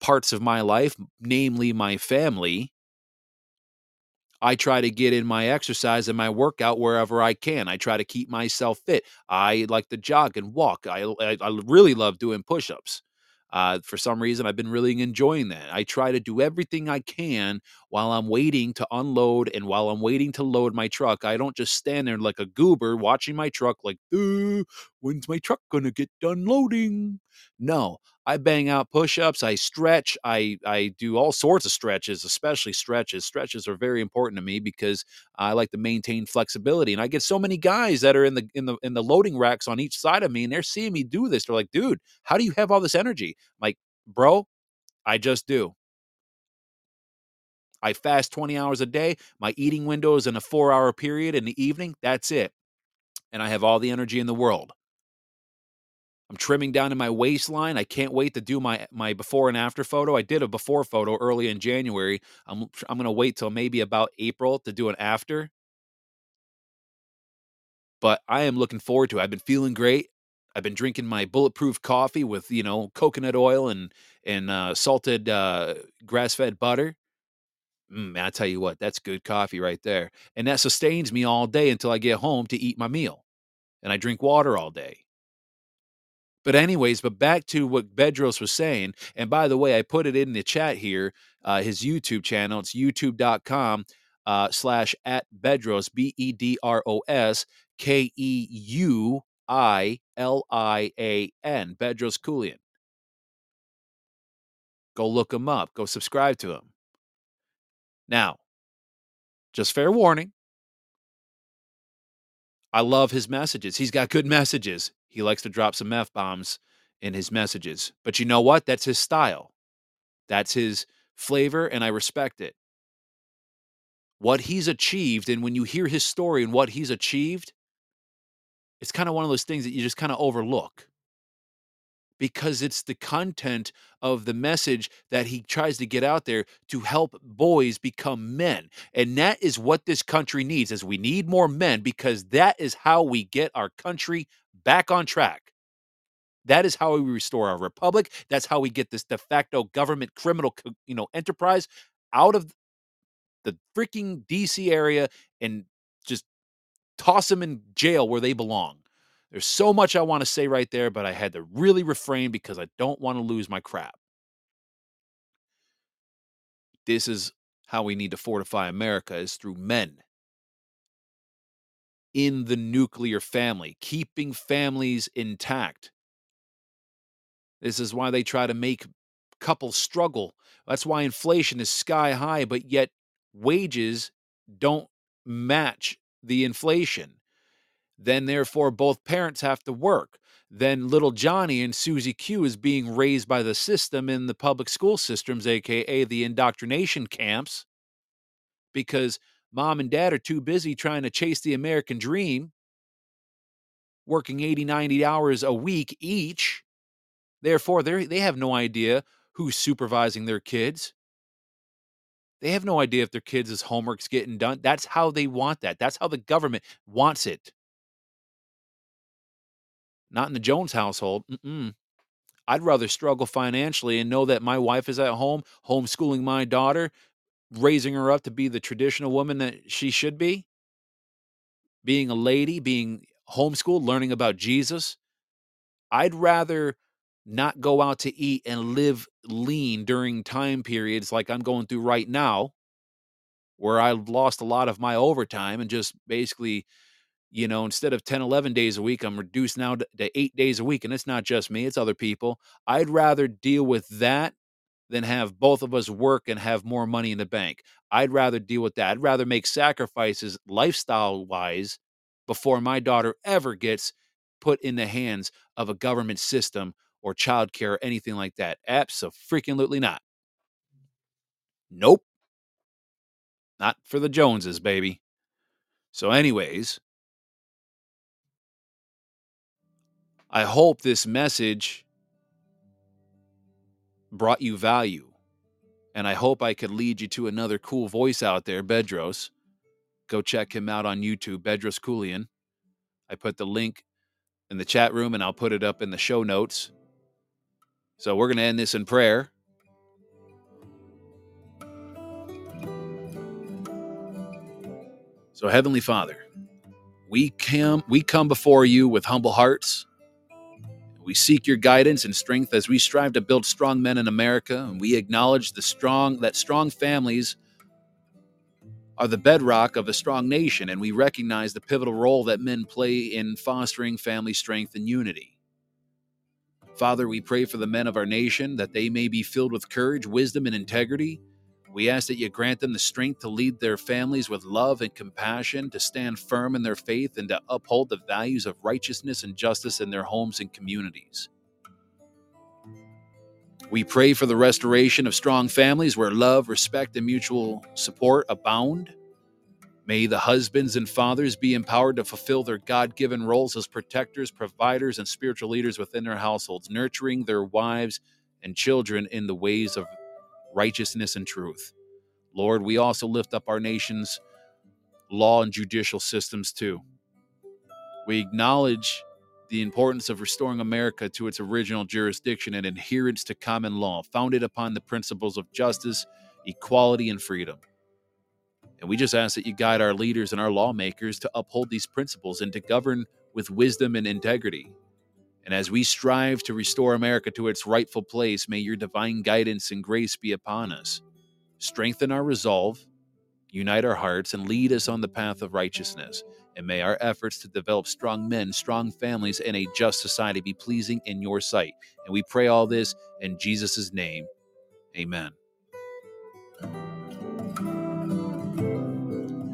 parts of my life namely my family I try to get in my exercise and my workout wherever I can. I try to keep myself fit. I like to jog and walk. I I, I really love doing push-ups. Uh, for some reason, I've been really enjoying that. I try to do everything I can while I'm waiting to unload and while I'm waiting to load my truck. I don't just stand there like a goober watching my truck, like, when's my truck gonna get done loading? No, I bang out push-ups, I stretch, I I do all sorts of stretches, especially stretches. Stretches are very important to me because I like to maintain flexibility. And I get so many guys that are in the in the in the loading racks on each side of me and they're seeing me do this. They're like, "Dude, how do you have all this energy?" I'm like, "Bro, I just do." I fast 20 hours a day. My eating window is in a 4-hour period in the evening. That's it. And I have all the energy in the world. I'm trimming down in my waistline. I can't wait to do my my before and after photo. I did a before photo early in January. I'm I'm going to wait till maybe about April to do an after. But I am looking forward to it. I've been feeling great. I've been drinking my bulletproof coffee with, you know, coconut oil and and uh, salted uh, grass-fed butter. Mm, man, I tell you what, that's good coffee right there. And that sustains me all day until I get home to eat my meal. And I drink water all day. But anyways, but back to what Bedros was saying. And by the way, I put it in the chat here, uh, his YouTube channel. It's youtube.com uh, slash at Bedros, B E D R O S K E U I L I A N, Bedros Keuilian. Go look him up. Go subscribe to him. Now, just fair warning. I love his messages. He's got good messages. He likes to drop some F bombs in his messages. But you know what? That's his style. That's his flavor, and I respect it. What he's achieved, and when you hear his story and what he's achieved, it's kind of one of those things that you just kind of overlook because it's the content of the message that he tries to get out there to help boys become men. And that is what this country needs is we need more men because that is how we get our country back on track. That is how we restore our republic. That's how we get this de facto government criminal you know enterprise out of the freaking dc area and just toss them in jail where they belong there's so much I want to say right there, but I had to really refrain because I don't want to lose my crap. This is how we need to fortify America is through men. in the nuclear family, keeping families intact. This is why they try to make couples struggle. That's why inflation is sky high, but yet wages don't match the inflation. Then, therefore, both parents have to work. Then, little Johnny and Susie Q is being raised by the system in the public school systems, aka the indoctrination camps, because mom and dad are too busy trying to chase the American dream, working 80, 90 hours a week each. Therefore, they they have no idea who's supervising their kids. They have no idea if their kids' homework's getting done. That's how they want that. That's how the government wants it. Not in the Jones household. Mm-mm. I'd rather struggle financially and know that my wife is at home, homeschooling my daughter, raising her up to be the traditional woman that she should be, being a lady, being homeschooled, learning about Jesus. I'd rather not go out to eat and live lean during time periods like I'm going through right now, where I've lost a lot of my overtime and just basically, you know, instead of 10, 11 days a week, I'm reduced now to, eight days a week. And it's not just me, it's other people. I'd rather deal with that than have both of us work and have more money in the bank. I'd rather deal with that. I'd rather make sacrifices lifestyle wise before my daughter ever gets put in the hands of a government system or childcare or anything like that. Absolutely not. Nope. Not for the Joneses, baby. So, anyways, I hope this message brought you value. And I hope I could lead you to another cool voice out there, Bedros. Go check him out on YouTube, Bedros Keuilian. I put the link in the chat room and I'll put it up in the show notes. So we're going to end this in prayer. So heavenly Father, we come we come before you with humble hearts. We seek your guidance and strength as we strive to build strong men in America, and we acknowledge the strong that strong families are the bedrock of a strong nation, and we recognize the pivotal role that men play in fostering family strength and unity. Father, we pray for the men of our nation that they may be filled with courage, wisdom, and integrity. We ask that you grant them the strength to lead their families with love and compassion, to stand firm in their faith, and to uphold the values of righteousness and justice in their homes and communities. We pray for the restoration of strong families where love, respect, and mutual support abound. May the husbands and fathers be empowered to fulfill their God given roles as protectors, providers, and spiritual leaders within their households, nurturing their wives and children in the ways of righteousness and truth. Lord, we also lift up our nation's law and judicial systems too. We acknowledge the importance of restoring America to its original jurisdiction and adherence to common law, founded upon the principles of justice, equality, and freedom. And we just ask that you guide our leaders and our lawmakers to uphold these principles and to govern with wisdom and integrity. And as we strive to restore America to its rightful place, may your divine guidance and grace be upon us. Strengthen our resolve, unite our hearts, and lead us on the path of righteousness. And may our efforts to develop strong men, strong families, and a just society be pleasing in your sight. And we pray all this in Jesus' name. Amen.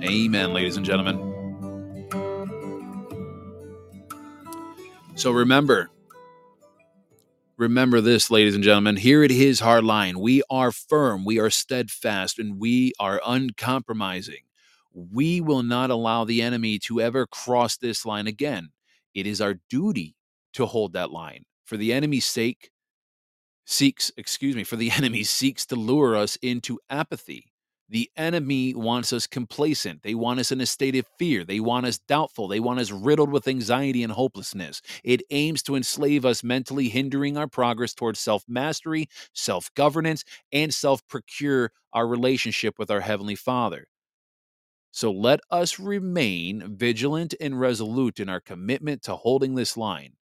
Amen, ladies and gentlemen. So remember, remember this, ladies and gentlemen. Here it is, hardline. We are firm, we are steadfast, and we are uncompromising. We will not allow the enemy to ever cross this line again. It is our duty to hold that line. For the enemy's sake, seeks, excuse me, for the enemy seeks to lure us into apathy. The enemy wants us complacent. They want us in a state of fear. They want us doubtful. They want us riddled with anxiety and hopelessness. It aims to enslave us mentally, hindering our progress towards self mastery, self governance, and self procure our relationship with our Heavenly Father. So let us remain vigilant and resolute in our commitment to holding this line.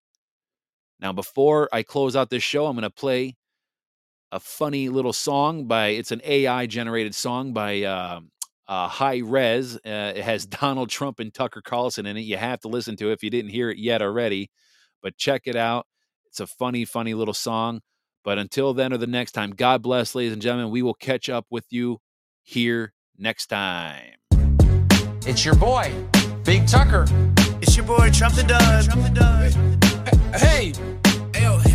Now, before I close out this show, I'm going to play a funny little song by it's an AI generated song by uh, uh, high res. Uh, it has Donald Trump and Tucker Carlson in it. You have to listen to it if you didn't hear it yet already. But check it out. It's a funny, funny little song. But until then or the next time, God bless, ladies and gentlemen. We will catch up with you here next time. It's your boy, Big Tucker. It's your boy, Trump the Dud. Trump the Dud. Hey,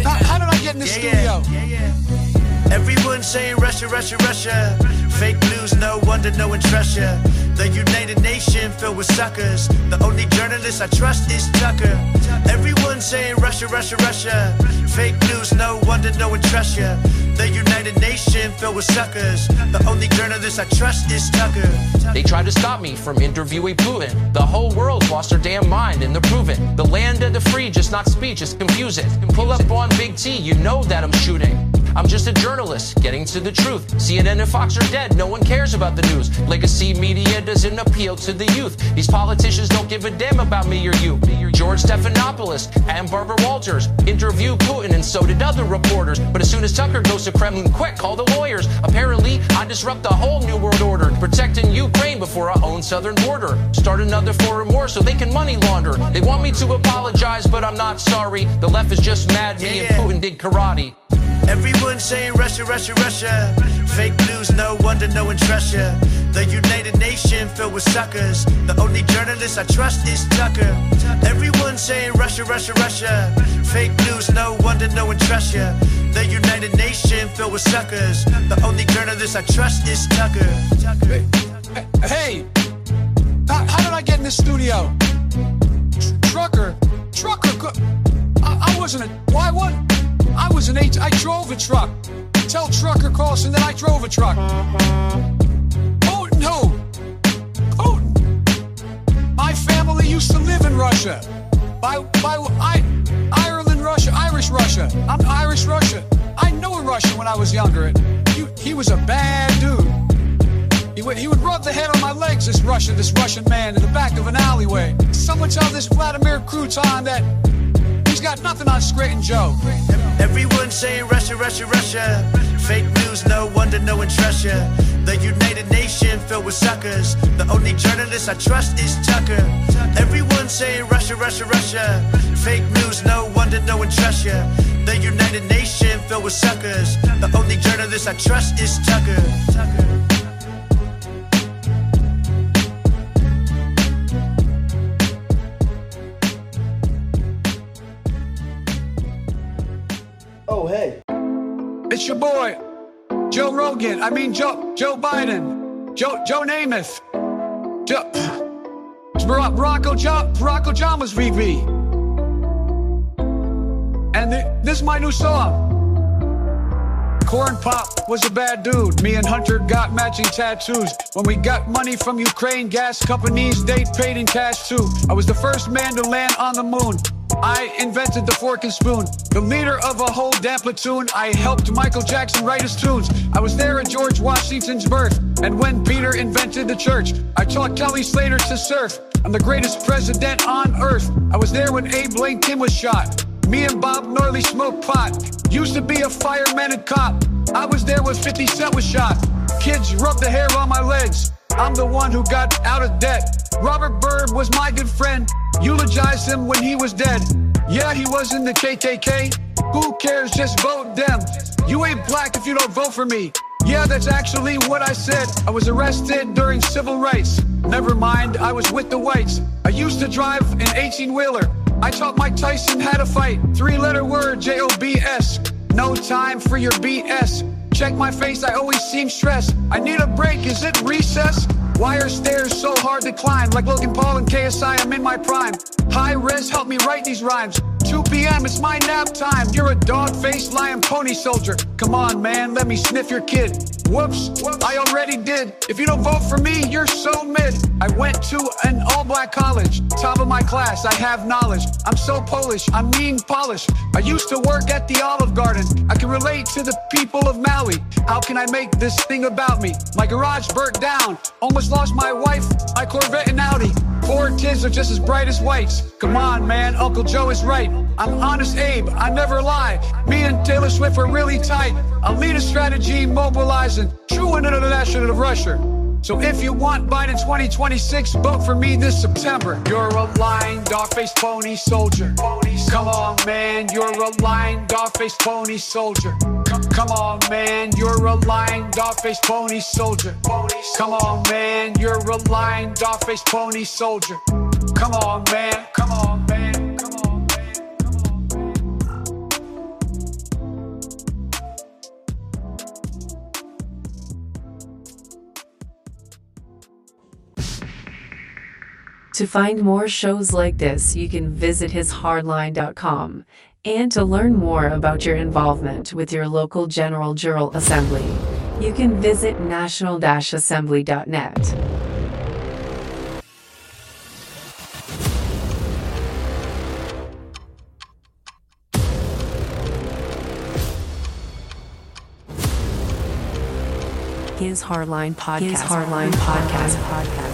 how, how did I get in the Yeah, studio? yeah, yeah, Everyone saying Russia, Russia, Russia. Fake news, no wonder no one trusts ya. The United Nation filled with suckers. The only journalist I trust is Tucker. Everyone saying Russia, Russia, Russia. Fake news, no wonder no one trusts ya. The United Nation filled with suckers. The only journalist I trust is Tucker. They tried to stop me from interviewing Putin. The whole world's lost their damn mind and they're proving. The land of the free, just not speech, it's confusing. Can pull up on Big T, you know that I'm shooting. I'm just a journalist, getting to the truth. CNN and Fox are dead, no one cares about the news. Legacy media doesn't appeal to the youth. These politicians don't give a damn about me or you. George Stephanopoulos and Barbara Walters interviewed Putin and so did other reporters. But as soon as Tucker goes to Kremlin, quick, call the lawyers. Apparently, I disrupt the whole new world order, protecting Ukraine before our own southern border. Start another foreign war so they can money launder. They want me to apologize, but I'm not sorry. The left is just mad me and Putin did karate. Everyone saying Russia, Russia, Russia. Fake news, no wonder no one trusts ya. The United Nation filled with suckers. The only journalist I trust is Tucker. Everyone saying Russia, Russia, Russia. Fake news, no wonder no one trusts ya. The United Nation filled with suckers. The only journalist I trust is Tucker. Hey, how, how did I get in the studio? Tr- trucker, trucker. I, I wasn't a. Why what? I was an eight, I drove a truck. Tell trucker Carlson that I drove a truck. Putin who? Putin. My family used to live in Russia. By by I, Ireland, Russia, Irish Russia. I'm Irish Russia. I knew a Russian when I was younger. He, he was a bad dude. He would, he would rub the head on my legs, this Russian, this Russian man in the back of an alleyway. Someone tell this Vladimir Crouton that he's got nothing on Scrate and Joe. Everyone saying Russia, Russia, Russia. Fake news, no wonder no one trusts ya. The United Nation filled with suckers. The only journalist I trust is Tucker. Everyone saying Russia, Russia, Russia. Fake news, no wonder no one trusts ya. The United Nation filled with suckers. The only journalist I trust is Tucker. Tucker. Hey. It's your boy, Joe Rogan. I mean, Joe Joe Biden. Joe Joe Namath. Joe. Barack, Barack, Oja- Barack Obama's VP. And the, this is my new song. Corn Pop was a bad dude. Me and Hunter got matching tattoos. When we got money from Ukraine gas companies, they paid in cash too. I was the first man to land on the moon. I invented the fork and spoon. The leader of a whole damn platoon. I helped Michael Jackson write his tunes. I was there at George Washington's birth. And when Peter invented the church, I taught Kelly Slater to surf. I'm the greatest president on earth. I was there when Abe Lincoln was shot. Me and Bob Marley smoked pot. Used to be a fireman and cop. I was there when 50 Cent was shot. Kids rubbed the hair on my legs. I'm the one who got out of debt. Robert Byrd was my good friend. Eulogized him when he was dead. Yeah, he was in the KKK. Who cares? Just vote them. You ain't black if you don't vote for me. Yeah, that's actually what I said. I was arrested during civil rights. Never mind, I was with the whites. I used to drive an 18 wheeler. I taught Mike Tyson how to fight. Three letter word, J O B S. No time for your BS. Check my face, I always seem stressed. I need a break, is it recess? Why are stairs so hard to climb? Like Logan Paul and KSI, I'm in my prime. High res, help me write these rhymes. 2 p.m., it's my nap time. You're a dog faced lion pony soldier. Come on, man, let me sniff your kid. Whoops, I already did. If you don't vote for me, you're so mid. I went to an all black college. Top of my class, I have knowledge. I'm so Polish, I'm mean polished. I used to work at the Olive Garden. I can relate to the people of Maui. How can I make this thing about me? My garage burnt down. Almost lost my wife, my Corvette and Audi. Four kids are just as bright as whites. Come on, man, Uncle Joe is right. I'm honest Abe, I never lie. Me and Taylor Swift are really tight. A strategy mobilizing true international of Russia. So if you want Biden 2026, vote for me this September. You're a lying, dog-faced pony soldier. Come on, man, you're a lying, dog-faced pony soldier. Come, come on, man, you're a lying, dog-faced pony soldier. Come on, man, you're a lying, dog-faced pony soldier. Come on, man, come on, To find more shows like this, you can visit hishardline.com. And to learn more about your involvement with your local General Jural Assembly, you can visit national-assembly.net. His Hardline Podcast. His Hardline Podcast. Podcast.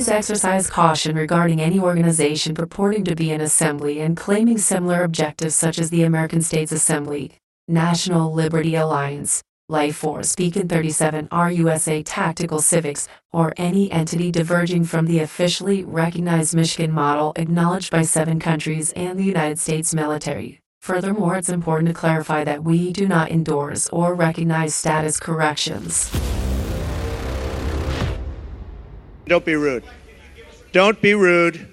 Please exercise caution regarding any organization purporting to be an assembly and claiming similar objectives such as the American States Assembly, National Liberty Alliance, Life Force Beacon 37 RUSA Tactical Civics, or any entity diverging from the officially recognized Michigan model acknowledged by seven countries and the United States military. Furthermore, it's important to clarify that we do not endorse or recognize status corrections. Don't be rude. Don't be rude.